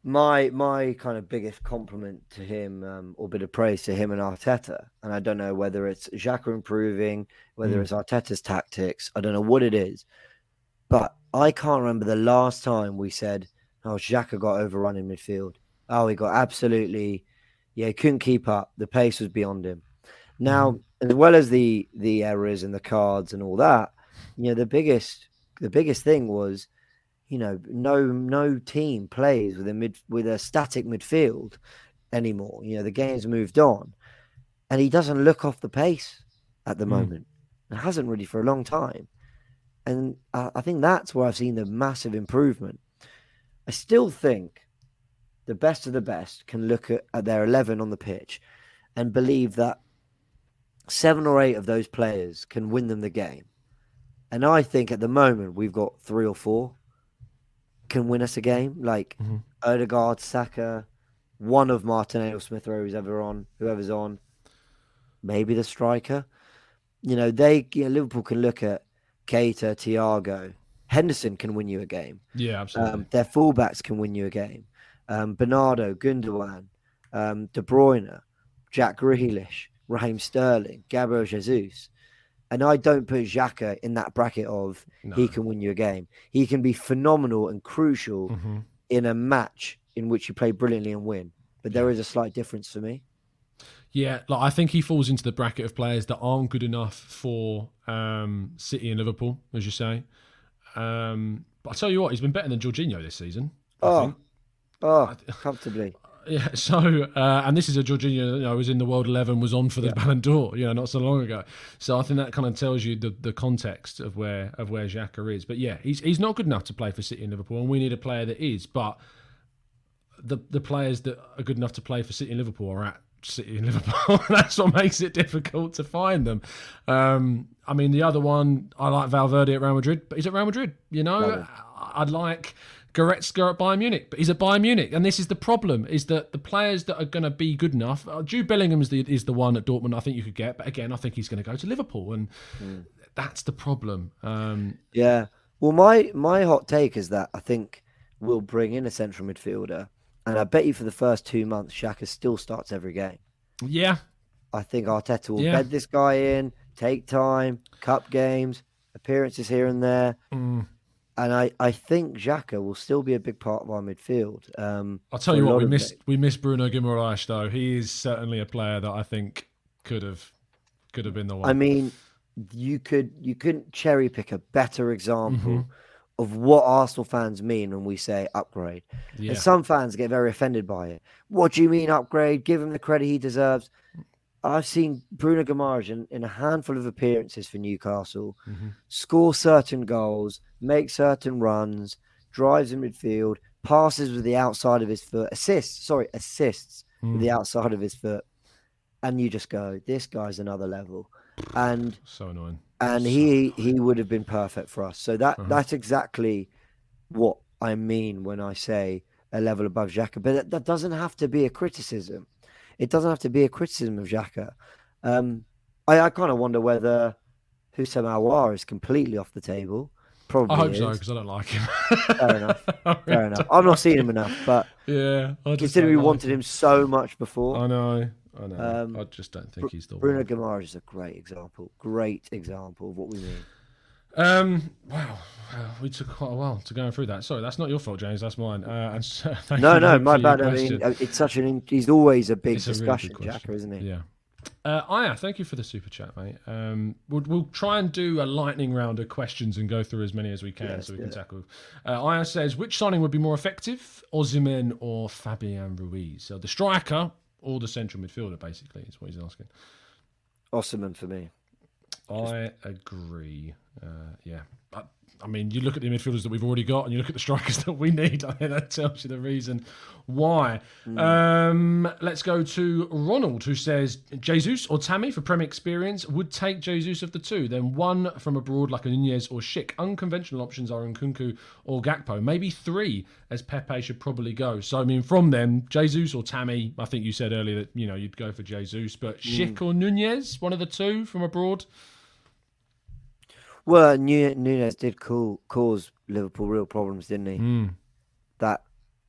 my my kind of biggest compliment to him, um, or bit of praise to him and Arteta, and I don't know whether it's Xhaka improving, whether mm. it's Arteta's tactics. I don't know what it is, but I can't remember the last time we said Oh, Xhaka got overrun in midfield. Oh, he got absolutely, yeah, he couldn't keep up. The pace was beyond him. Now, mm-hmm. as well as the the errors and the cards and all that, you know, the biggest the biggest thing was, you know, no no team plays with a mid with a static midfield anymore. You know, the game's moved on, and he doesn't look off the pace at the mm. moment. It hasn't really for a long time, and I, I think that's where I've seen the massive improvement. I still think the best of the best can look at, at their 11 on the pitch and believe that seven or eight of those players can win them the game. And I think at the moment we've got three or four can win us a game, like mm-hmm. Odegaard, Saka, one of Martinelli or Smith Rowe who's ever on, whoever's on, maybe the striker. You know, they you know, Liverpool can look at Keita, Thiago, Henderson can win you a game. Yeah, absolutely. Um, their fullbacks can win you a game. Um, Bernardo, Gundogan, um, De Bruyne, Jack Grealish, Raheem Sterling, Gabriel Jesus. And I don't put Xhaka in that bracket of no. he can win you a game. He can be phenomenal and crucial mm-hmm. in a match in which you play brilliantly and win. But there is a slight difference for me. Yeah, like I think he falls into the bracket of players that aren't good enough for um, City and Liverpool, as you say. Um, but I tell you what, he's been better than Jorginho this season. Oh, oh, comfortably. Yeah, so uh, and this is a Jorginho you know was in the World Eleven, was on for the Ballon d'Or, you know, not so long ago. So I think that kind of tells you the, the context of where of where Xhaka is. But yeah, he's he's not good enough to play for City and Liverpool, and we need a player that is. But the the players that are good enough to play for City and Liverpool are at City and Liverpool. That's what makes it difficult to find them. Um, I mean, the other one I like Valverde at Real Madrid, but he's at Real Madrid. You know, I'd like. Goretzka at Bayern Munich, but he's at Bayern Munich, and this is the problem: is that the players that are going to be good enough. Uh, Jude Bellingham is the is the one at Dortmund. I think you could get, but again, I think he's going to go to Liverpool, and that's the problem. Um, Yeah. Well, my my hot take is that I think we'll bring in a central midfielder, and I bet you for the first two months, Xhaka still starts every game. yeah, I think Arteta will Yeah. bed this guy in, take time, cup games, appearances here and there, Mm. and I, I think Xhaka will still be a big part of our midfield. Um, I'll tell you what, we missed we missed Bruno Guimaraes though. He is certainly a player that I think could have could have been the one. I mean, you could you couldn't cherry pick a better example Mm-hmm. Of what Arsenal fans mean when we say upgrade. yeah, And some fans get very offended by it. What do you mean upgrade? Give him the credit he deserves. I've seen Bruno Guimaraes in, in a handful of appearances for Newcastle Mm-hmm. score certain goals, make certain runs, drives in midfield, passes with the outside of his foot, assists, sorry, assists with Mm. the outside of his foot. And you just go, this guy's another level. And so annoying. And he he would have been perfect for us. So that Uh-huh. that's exactly what I mean when I say a level above Xhaka. But that, that doesn't have to be a criticism. It doesn't have to be a criticism of Xhaka. Um, I, I kind of wonder whether Houssem Aouar is completely off the table. Probably I hope is. so because I don't like him. Fair enough. Fair enough. I've not seen him enough, but Yeah, I just considering we like wanted him so much before, I know, I know. Um, I just don't think he's the Bruno one. Bruno Guimaraes is a great example. Great example of what we mean. Um, wow, wow, we took quite a while to go through that. Sorry, that's not your fault, James. That's mine. Uh, and so, thank No, you no, my bad. I mean, uh, it's such an. in- He's always a big It's a really discussion. Jacker, isn't he? Yeah. Uh, Aya, thank you for the super chat, mate. Um, we'll, we'll try and do a lightning round of questions and go through as many as we can Yes, so we can tackle. Uh, Aya says, which signing would be more effective, Osimhen or Fabian Ruiz? So the striker or the central midfielder, basically, is what he's asking. Osimhen for me. I agree. Uh, yeah. I mean, you look at the midfielders that we've already got and you look at the strikers that we need. I think that tells you the reason why. Um, let's go to Ronald, who says Jesus or Tammy for Prem experience would take Jesus of the two. Then one from abroad like a Nunez or Schick. Unconventional options are Nkunku or Gakpo. Maybe three, as Pepe should probably go. So, I mean, from them, Jesus or Tammy, I think you said earlier that, you know, you'd go for Jesus. But Schick or Nunez, one of the two from abroad? Well, Nu- Nunez did call, cause Liverpool real problems, didn't he? Mm. That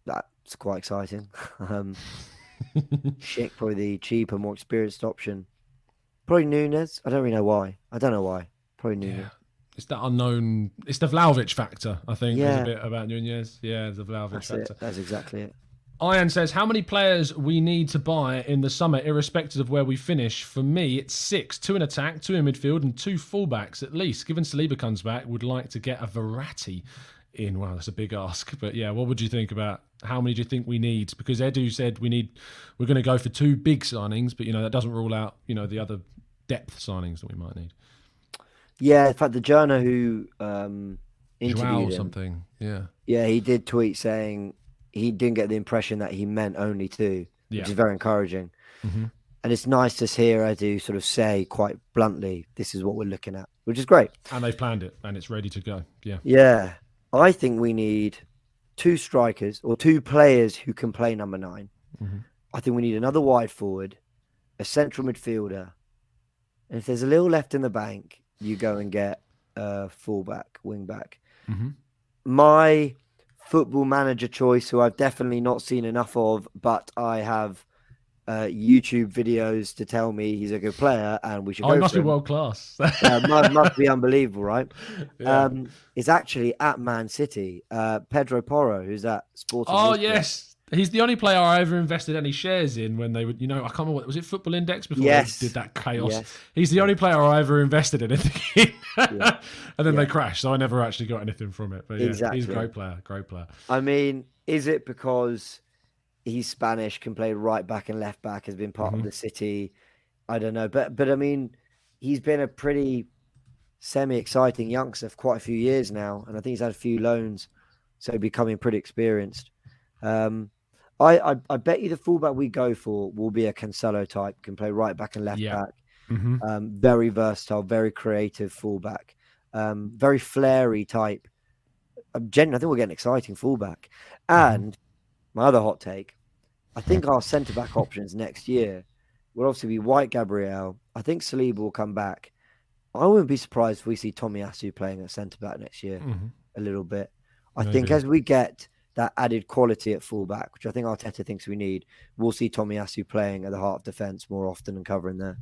that's quite exciting. um, Schick probably the cheaper, more experienced option. Probably Nunez. I don't really know why. I don't know why. Probably Nunez. Yeah. It's that unknown. It's the Vlahovic factor, I think. There's Yeah. a bit about Nunez. Yeah, the Vlahovic That's factor. it. That's exactly it. Ian says, How many players we need to buy in the summer, irrespective of where we finish? For me, it's six two in attack, two in midfield, and two fullbacks at least. Given Saliba comes back, would like to get a Verratti in. Wow, that's a big ask. But yeah, what would you think about how many do you think we need? Because Edu said we need, we're going to go for two big signings, but you know, that doesn't rule out, you know, the other depth signings that we might need. Yeah, in fact, the journal who um, Joao interviewed or him, something. Yeah. yeah, he did tweet saying he didn't get the impression that he meant only two, Yeah. which is very encouraging. Mhm. And it's nice to hear Edu sort of say quite bluntly, "This is what we're looking at," which is great. And they've planned it and it's ready to go. Yeah. Yeah, I think we need two strikers or two players who can play number 9 Mhm. I think we need another wide forward, a central midfielder, and if there's a little left in the bank, you go and get a fullback, wing back. Mhm. My football manager choice, who I've definitely not seen enough of, but I have uh, YouTube videos to tell me he's a good player and we should Oh, go must be him. world class. uh, must, must be unbelievable, right? Yeah. Um, is actually at Man City. Uh, Pedro Porro, who's at Sporting. oh Lisbon. yes, He's the only player I ever invested any shares in when they would, you know, I can't remember what was it, Football Index before Yes. they did that chaos. Yes. He's the only player I ever invested in anything. Yeah. and then Yeah. they crashed, so I never actually got anything from it. But yeah, he's a great player, great player. I mean, is it because he's Spanish, can play right back and left back, has been part Mhm. of the city? I don't know, but but I mean, he's been a pretty semi-exciting youngster for quite a few years now, and I think he's had a few loans, so becoming pretty experienced. Um, I, I I bet you the fullback we go for will be a Cancelo type, can play right back and left Yeah. back. hmm Um, very versatile, very creative fullback, um, very flary type. Um, gen- I think we'll get an exciting fullback. And my other hot take, I think our centre back options next year will obviously be White Gabriel. I think Saliba will come back. I wouldn't be surprised if we see Tomiyasu playing at centre back next year hmm a little bit. I think as we get that added quality at fullback, which I think Arteta thinks we need, we'll see Tomiyasu playing at the heart of defence more often and covering there.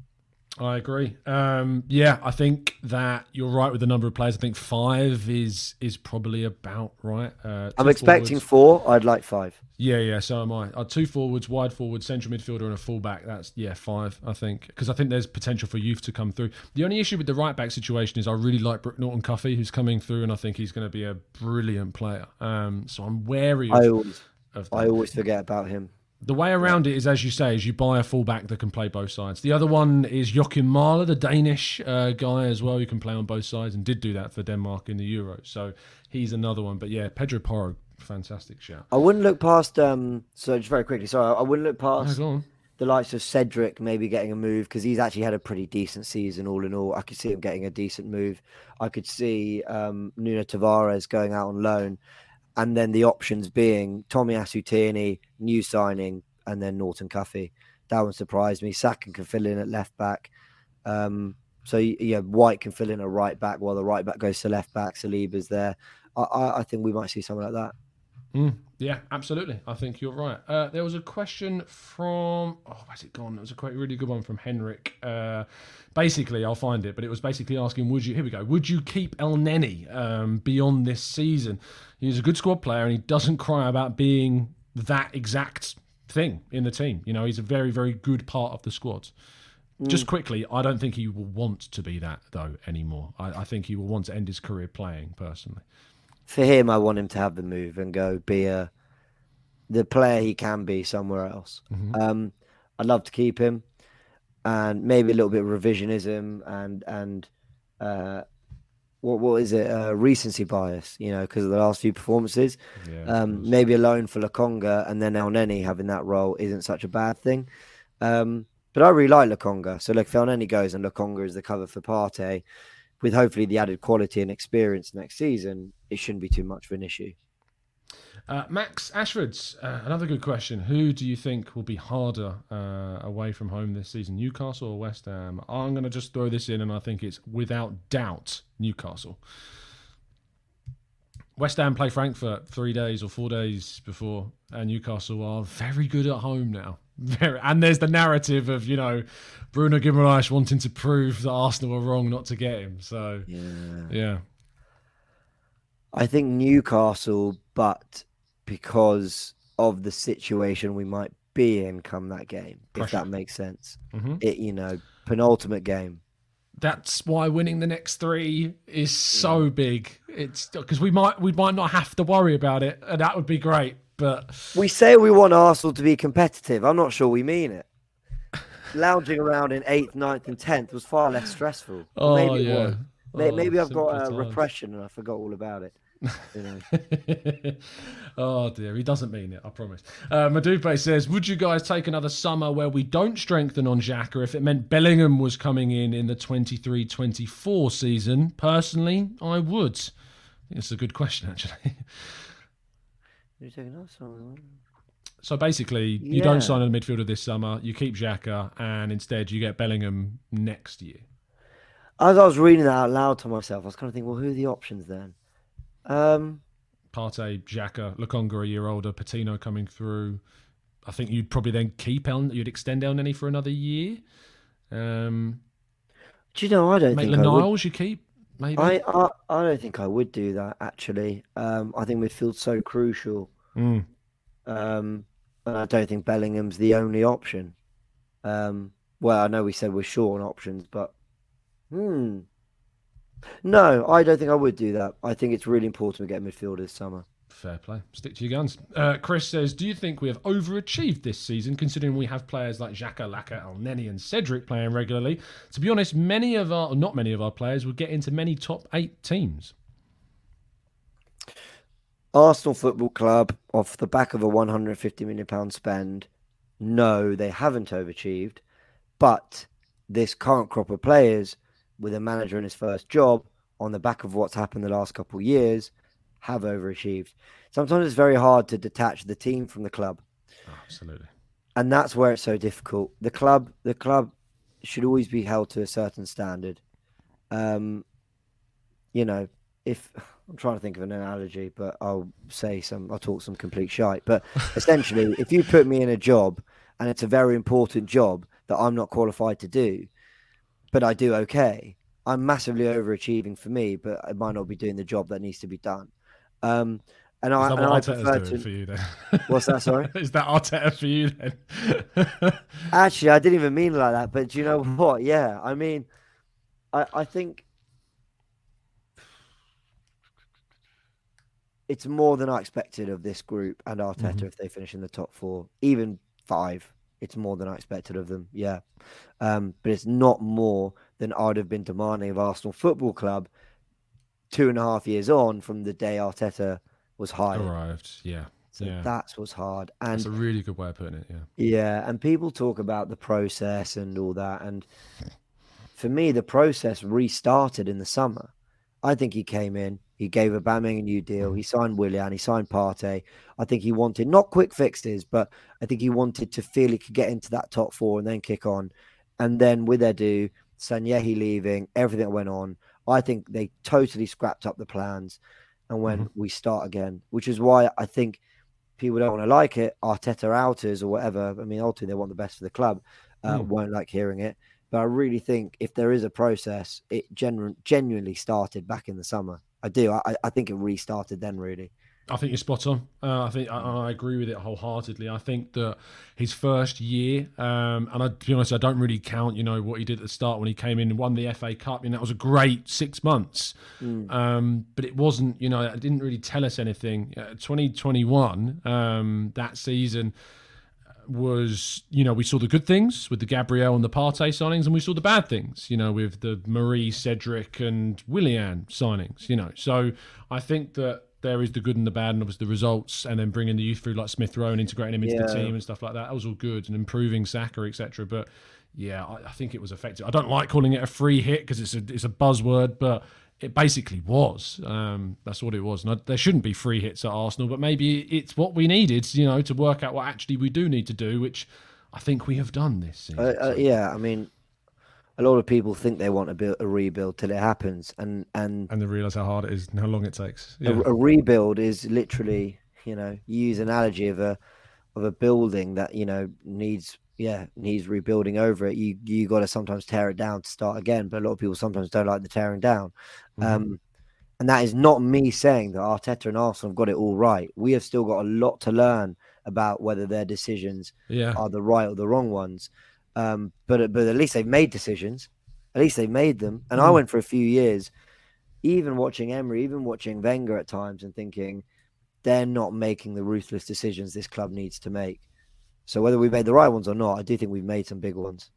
I agree. Um, yeah, I think that you're right with the number of players. I think five is is probably about right. Uh, I'm expecting forwards. four. I'd like five. Yeah, yeah. So am I. Uh, two forwards, wide forward, central midfielder, and a fullback. That's yeah, five. I think because I think there's potential for youth to come through. The only issue with the right back situation is I really like Brooke Norton Cuffy, who's coming through, and I think he's going to be a brilliant player. Um, so I'm wary of, I always, of I always forget about him. The way around it is, as you say, is you buy a fullback that can play both sides. The other one is Joakim Mæhle, the Danish uh, guy as well, who can play on both sides and did do that for Denmark in the Euro. So he's another one. But yeah, Pedro Porro, fantastic shout. I wouldn't look past. Um, so just very quickly, sorry, I wouldn't look past on. the likes of Cedric maybe getting a move because he's actually had a pretty decent season all in all. I could see him getting a decent move. I could see um, Nuno Tavares going out on loan, and then the options being Tommy Asutini, new signing, and then Norton Cuffy. That one surprised me. Saka can fill in at left back. Um, so yeah, White can fill in a right back while the right back goes to left back. Saliba's there. I, I, I think we might see something like that. Mm, yeah, absolutely. I think you're right. Uh, there was a question from oh, where's it gone? It was a quite really good one from Henrik. Uh, basically, I'll find it, but it was basically asking, would you? Here we go. Would you keep Elneny um, beyond this season? He's a good squad player, and he doesn't cry about being that exact thing in the team. You know, he's a very, very good part of the squad. Just quickly, I don't think he will want to be that though anymore. I, I think he will want to end his career playing personally. For him, I want him to have the move and go be a the player he can be somewhere else. Um, I'd love to keep him, and maybe a little bit of revisionism and and uh, what what is it? Uh, recency bias, you know, because of the last few performances. Yeah, Um, maybe a loan for Lokonga and then Elneny having that role isn't such a bad thing. Um, but I really like Lokonga. So like if Elneny goes and Lokonga is the cover for Partey, with hopefully the added quality and experience next season, it shouldn't be too much of an issue. Uh, Max Ashford's uh, another good question. Who do you think will be harder uh, away from home this season, Newcastle or West Ham? I'm going to just throw this in, and I think it's without doubt Newcastle. West Ham play Frankfurt three days or four days before, and Newcastle are very good at home now. Very, and there's the narrative of you know Bruno Guimaraes wanting to prove that Arsenal were wrong not to get him. So Yeah. yeah, I think Newcastle, but because of the situation we might be in come that game, if that makes sense. Mhm. It you know, penultimate game. that's why winning the next three is so big. It's because we might we might not have to worry about it, and that would be great. But We say we want Arsenal to be competitive. I'm not sure we mean it. Lounging around in eighth, ninth, and tenth was far less stressful. oh maybe yeah, was. May- Oh, Maybe I've got uh, times. repression and I forgot all about it. You know. oh dear, he doesn't mean it. I promise. Uh, Madupe says, "Would you guys take another summer where we don't strengthen on Xhaka if it meant Bellingham was coming in in the 23-24 season?" Personally, I would. I think it's a good question, actually. You're taking us on- So basically, you don't Yeah. sign a midfielder this summer, you keep Xhaka, and instead you get Bellingham next year. As I was reading that out loud to myself, I was kind of thinking, well, who are the options then? Um, Partey, Xhaka, Lokonga a year older, Patino coming through. I think you'd probably then keep El, you'd extend Elneny for another year. Um, do you know? I don't Maitland think I would. Niles, you keep maybe. I, I I don't think I would do that actually. Um, I think midfield's so crucial. Mm, Um, and I don't think Bellingham's the only option. Um, well, I know we said we're short on options, but hmm. No, I don't think I would do that. I think it's really important we get midfield this summer. Fair play. Stick to your guns. Uh, Chris says, "Do you think we have overachieved this season, considering we have players like Xhaka, Laka, Elneny, and Cedric playing regularly? To be honest, many of our, not many of our players, would get into many top eight teams." Arsenal Football Club, off the back of a 150 million pound spend, no, they haven't overachieved, but this current crop of players, with a manager in his first job, on the back of what's happened the last couple of years, have overachieved. Sometimes it's very hard to detach the team from the club. Oh, absolutely. And that's where it's so difficult. The club the club should always be held to a certain standard. Um you know, if I'm trying to think of an analogy, but I'll say some I'll talk some complete shite. But essentially, if you put me in a job and it's a very important job that I'm not qualified to do, but I do okay, I'm massively overachieving for me, but I might not be doing the job that needs to be done. Um, and I, and I prefer to. For you then? What's that? Sorry, is that Arteta for you then? Actually, I didn't even mean like that. But do you know what? Yeah, I mean, I I think it's more than I expected of this group and Arteta mm-hmm. if they finish in the top four, even five. It's more than I expected of them. Yeah, um, but it's not more than I'd have been demanding of Arsenal Football Club two and a half years on from the day Arteta was hired. Arrived, yeah. So yeah. that's what's hard. And it's a really good way of putting it, yeah. Yeah, and people talk about the process and all that. And for me, the process restarted in the summer. I think he came in, he gave Aubameyang a new deal, he mm-hmm. signed Willian, he signed Partey. I think he wanted not quick fixes, but I think he wanted to feel he could get into that top four and then kick on. And then with Edu, Sanllehi leaving, everything that went on, I think they totally scrapped up the plans and when mm-hmm. we start again, which is why I think people don't want to like it. Arteta outers or whatever. I mean, ultimately they want the best for the club. Uh, mm. Won't like hearing it, but I really think if there is a process, it genu- genuinely started back in the summer. I do. I, I think it restarted then. Really. I think you're spot on. Uh, I think I, I, agree with it wholeheartedly. I think that his first year, um, and I, to be honest, I don't really count. You know what he did at the start when he came in and won the FA Cup. You know that was a great six months, mm. um, but it wasn't. You know, it didn't really tell us anything. Uh, 2021, um, that season was, you know, we saw the good things with the Gabriel and the Partey signings, and we saw the bad things, you know, with the Mari, Cedric, and Willian signings, you know. So I think that there is the good and the bad, and obviously the results, and then bringing the youth through like Smith Rowe and integrating him into yeah. the team and stuff like that. That was all good and improving Saka, etc. But yeah, I, I, think it was effective. I don't like calling it a free hit because it's a it's a buzzword, but it basically was. Um, that's what it was. And I, there shouldn't be free hits at Arsenal, but maybe it's what we needed, you know, to work out what actually we do need to do, which I think we have done this season. Uh, uh, yeah, I mean, a lot of people think they want to build a rebuild till it happens, and and and they realize how hard it is and how long it takes. Yeah. A, a, rebuild is literally, you know, use analogy of a of a building that you know needs yeah needs rebuilding over it. You you got to sometimes tear it down to start again, but a lot of people sometimes don't like the tearing down. Mm-hmm. Um, and that is not me saying that Arteta and Arsenal have got it all right. We have still got a lot to learn about whether their decisions yeah. are the right or the wrong ones. Um, but but at least they've made decisions. At least they've made them. And mm. I went for a few years, even watching Emery, even watching Wenger at times, and thinking they're not making the ruthless decisions this club needs to make. So whether we made the right ones or not, I do think we've made some big ones.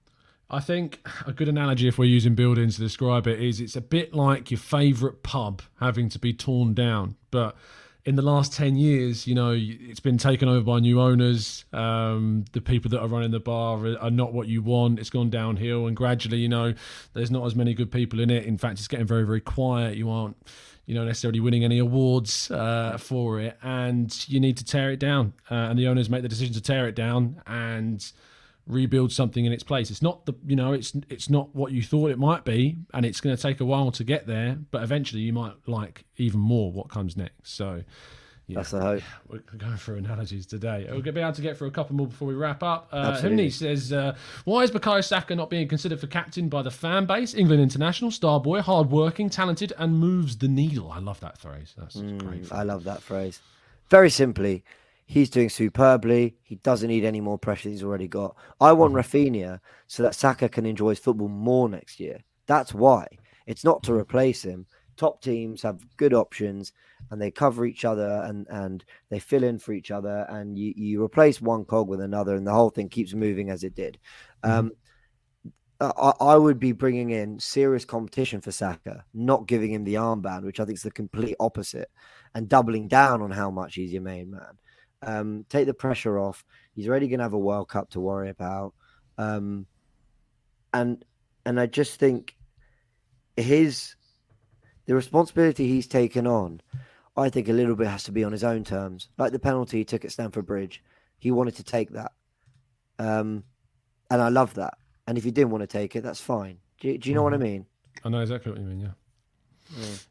I think a good analogy, if we're using buildings to describe it, is it's a bit like your favourite pub having to be torn down, but in the last 10 years, you know, it's been taken over by new owners. Um, the people that are running the bar are, not what you want. It's gone downhill, and gradually, you know, there's not as many good people in it. In fact, it's getting very, very quiet. You aren't, you know, necessarily winning any awards uh, for it, and you need to tear it down. Uh, and the owners make the decision to tear it down and rebuild something in its place. It's not the you know it's it's not what you thought it might be, and it's going to take a while to get there. But eventually, you might like even more what comes next. So. Yeah, That's the hope. We're going through analogies today. We're going to be able to get through a couple more before we wrap up. Uh, says, uh, "Why is Bukayo Saka not being considered for captain by the fan base? England international, star boy, hard-working, talented, and moves the needle." I love that phrase. That's mm, great. I love that phrase. Very simply, He's doing superbly. He doesn't need any more pressure he's already got. I want uh-huh. Raphinha so that Saka can enjoy his football more next year. That's why. It's not to mm-hmm. replace him. Top teams have good options and they cover each other and, and they fill in for each other and you, you replace one cog with another and the whole thing keeps moving as it did. Mm-hmm. Um, I, I would be bringing in serious competition for Saka, not giving him the armband, which I think is the complete opposite, and doubling down on how much he's your main man. Um, take the pressure off. He's already going to have a World Cup to worry about, um, and and I just think his the responsibility he's taken on. I think a little bit has to be on his own terms, like the penalty he took at Stamford Bridge. He wanted to take that, um, and I love that. And if you didn't want to take it, that's fine. Do you, do you know what I mean? I know exactly what you mean. Yeah.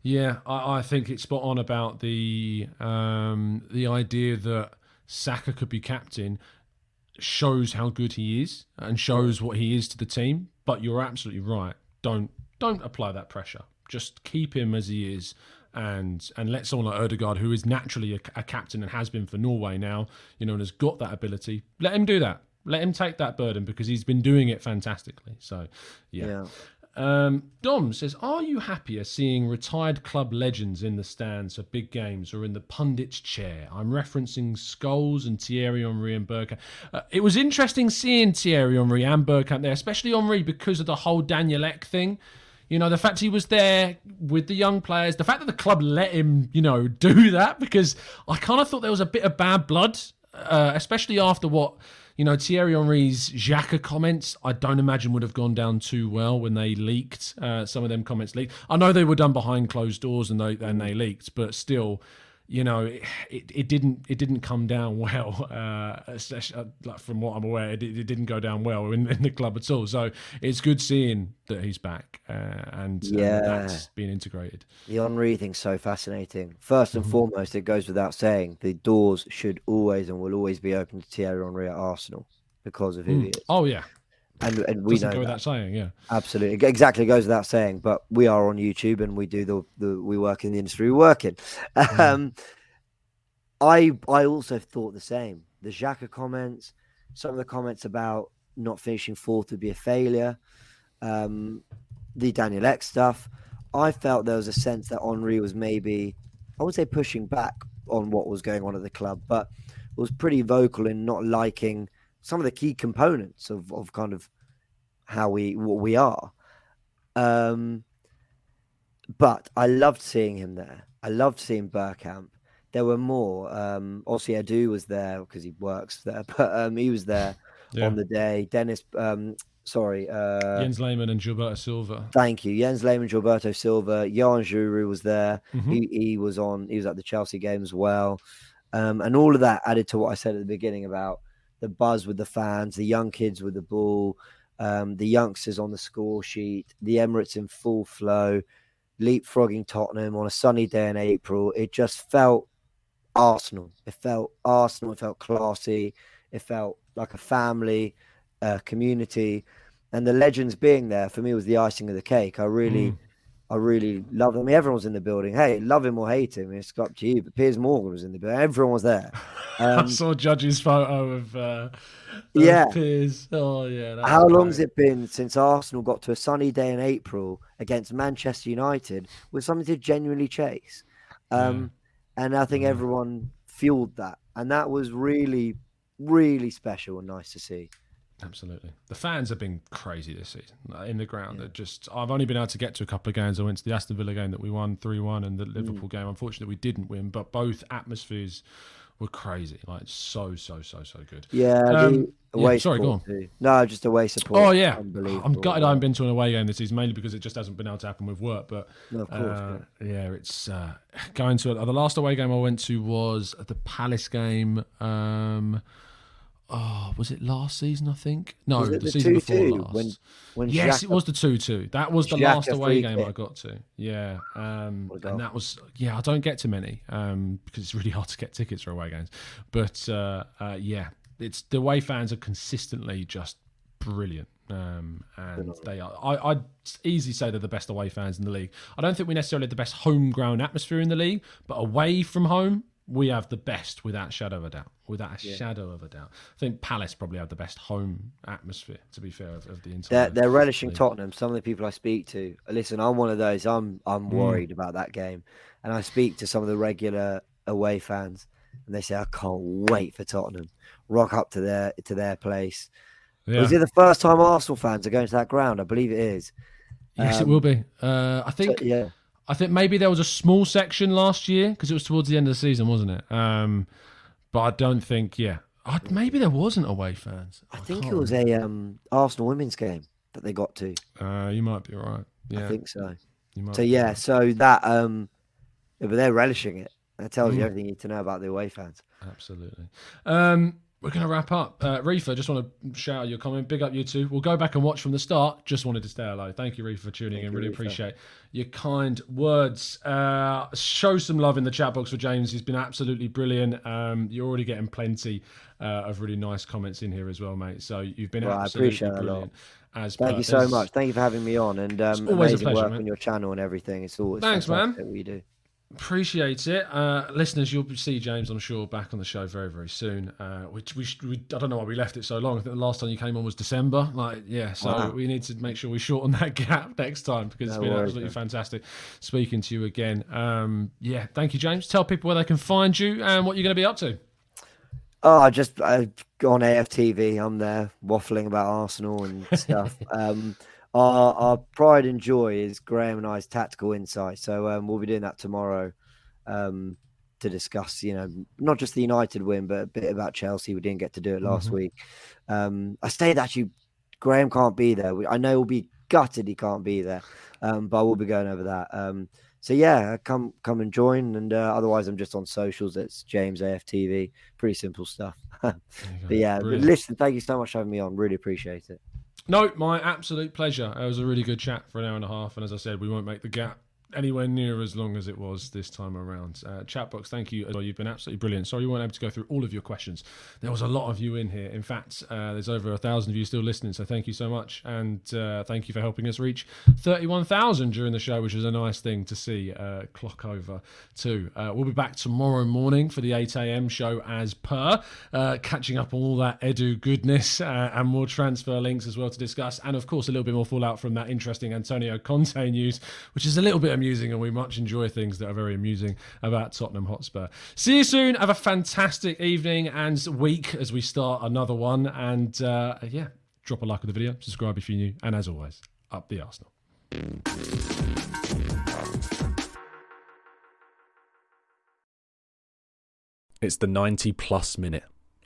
Yeah, I, I think it's spot on about the um, the idea that Saka could be captain shows how good he is and shows what he is to the team. But you're absolutely right. Don't don't apply that pressure. Just keep him as he is, and and let someone like Odegaard, who is naturally a, a captain and has been for Norway now, you know, and has got that ability, let him do that. Let him take that burden because he's been doing it fantastically. So, yeah. Yeah. Um, Dom says, "Are you happier seeing retired club legends in the stands for big games or in the pundit's chair?" I'm referencing Scholes and Thierry Henry and Bergkamp. Uh, it was interesting seeing Thierry Henry and Bergkamp there, especially Henry because of the whole Daniel Ek thing. You know, the fact he was there with the young players, the fact that the club let him, you know, do that because I kind of thought there was a bit of bad blood, uh, especially after what you know, Thierry Henry's Xhaka comments, I don't imagine would have gone down too well when they leaked. Uh, some of them comments leaked. I know they were done behind closed doors and they and they leaked, but still, you know, it, it, didn't it didn't come down well. Uh, uh, like from what I'm aware, it, it didn't go down well in, in, the club at all. So it's good seeing that he's back uh, and, Yeah. and that's being integrated. The Henry thing's so fascinating. First Mm-hmm. and foremost, it goes without saying the doors should always and will always be open to Thierry Henry at Arsenal because of who he is. Oh yeah, And, and we doesn't know go that. without saying. Yeah. Absolutely, It exactly goes without saying. But we are on YouTube and we do the, the we work in the industry we work in. Um, I I also thought the same. The Xhaka comments, some of the comments about not finishing fourth would be a failure. Um, the Daniel Ek stuff. I felt there was a sense that Henry was maybe, I would say, pushing back on what was going on at the club, but was pretty vocal in not liking some of the key components of, of kind of how we what we are. Um, but I loved seeing him there. I loved seeing Bergkamp. There were more. Um, Ossie Adu was there because he works there, but um, he was there Yeah. on the day. Dennis, um, sorry, uh, Jens Lehmann and Gilberto Silva. Thank you. Jens Lehmann, Gilberto Silva, Jan Juru was there. Mhm. He, he was on. He was at the Chelsea game as well, um, and all of that added to what I said at the beginning about the buzz with the fans, the young kids with the ball, um, the youngsters on the score sheet, the Emirates in full flow, leapfrogging Tottenham on a sunny day in April. It just felt Arsenal. It felt Arsenal. It felt classy. It felt like a family, uh, community, and the legends being there for me was the icing of the cake. I really, I really love them. I mean, everyone was in the building. Hey, love him or hate him, it's up to you. But Piers Morgan was in the building. Everyone was there. I Um, saw Judge's photo of, uh, of Yeah. Piers. Oh yeah. how long's great. it been since Arsenal got to a sunny day in April against Manchester United with something to genuinely chase? Um, And I think everyone fueled that, and that was really, really special and nice to see. Absolutely. The fans have been crazy this season in the ground. They're just I've only been able to get to a couple of games. I went to the Aston Villa game that we won 3-1 and the Mm. Liverpool game unfortunately we didn't win, but both atmospheres were crazy. Like so so so so good. Yeah, Um, away yeah, sorry, go support too. No, just away support. Oh yeah. I'm gutted I haven't been to an away game this season, mainly because it just hasn't been able to happen with work. But No, of course, uh, yeah, it's uh, going to the last away game I went to was the Palace game. Um, oh, was it last season? I think no, the, the season before 2-2 last. when when yes, Xhaka- it was the two-two. That was the Xhaka last away game. I got to. Yeah, um, What a goal. and that was yeah. I don't get too many um, because it's really hard to get tickets for away games. But uh, uh, yeah, it's the away fans are consistently just brilliant. Um, and they are. I, I'd easily say they're the best away fans in the league. I don't think we necessarily have the best home ground atmosphere in the league, but away from home, we have the best without shadow of a doubt. Without a shadow of a doubt, I think Palace probably have the best home atmosphere. To be fair, of, of the entire. They're, they're relishing league. Tottenham. Some of the people I speak to, listen, I'm one of those. I'm I'm Mm. worried about that game, and I speak to some of the regular away fans, and they say I can't wait for Tottenham. Rock up to their to their place. Yeah. Is it the first time Arsenal fans are going to that ground? I believe it is. Yes, it Um, will be. Uh, I So, think. yeah, I think maybe there was a small section last year because it was towards the end of the season, wasn't it? Um, but I don't think. Yeah, I, maybe there wasn't away fans. I think it was a um, Arsenal women's game that they got to. remember. Uh, you might be right. Yeah. I think so. you might So yeah, right. so that um, but they're relishing it. That tells Mm. you everything you need to know about the away fans. Absolutely. Um, we're going to wrap up. Uh, Reefer, just want to shout out your comment. Big up you two. We'll go back and watch from the start. Just wanted to stay alive. Thank you, Reefer, for tuning Thank in. you, Really appreciate your kind words. Uh, show some love in the chat box for James. He's been absolutely brilliant. Um, you're already getting plenty uh, of really nice comments in here as well, mate. So you've been Well, I absolutely appreciate that brilliant. As Thank per. you so much. Thank you for having me on, and um, always a pleasure, work man. on your channel and everything. It's always Thanks, man. What you do. Appreciate it, uh, listeners. You'll see James, I'm sure, back on the show very, very soon. Uh, which we, we, I don't know why we left it so long. I think the last time you came on was December. Like, yeah, so Wow. we need to make sure we shorten that gap next time because it's been worries, absolutely man. fantastic speaking to you again. Um, yeah, thank you, James. Tell people where they can find you and what you're going to be up to. Oh, I just go on AFTV. I'm there waffling about Arsenal and stuff. um, our, our pride and joy is Graham and I's tactical insight. So um, we'll be doing that tomorrow um, to discuss, you know, not just the United win, but a bit about Chelsea. We didn't get to do it last Mhm. week. Um, I stayed actually. Graham can't be there. I know he'll be gutted he can't be there, um, but we'll be going over that. Um, so yeah, come come and join. And uh, otherwise, I'm just on socials. It's James AFTV. Pretty simple stuff. but you yeah, Brilliant. listen, thank you so much for having me on. Really appreciate it. No, my absolute pleasure. It was a really good chat for an hour and a half, and as I said, we won't make the gap anywhere near as long as it was this time around. Uh, Chatbox, thank you. You've been absolutely brilliant. Sorry you weren't able to go through all of your questions. There was a lot of you in here. In fact, uh, there's over a thousand of you still listening, so thank you so much, and uh, thank you for helping us reach 31,000 during the show, which is a nice thing to see uh, clock over to. Uh, we'll be back tomorrow morning for the 8 a.m. show as per, uh, catching up on all that Edu goodness and more transfer links as well to discuss, and of course a little bit more fallout from that interesting Antonio Conte news, which is a little bit amusing, and we much enjoy things that are very amusing about Tottenham Hotspur. See you soon. Have a fantastic evening and week as we start another one, and uh, yeah, drop a like on the video, subscribe if you're new, and as always, up the Arsenal. It's the 90 plus minute.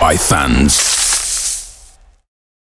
by fans.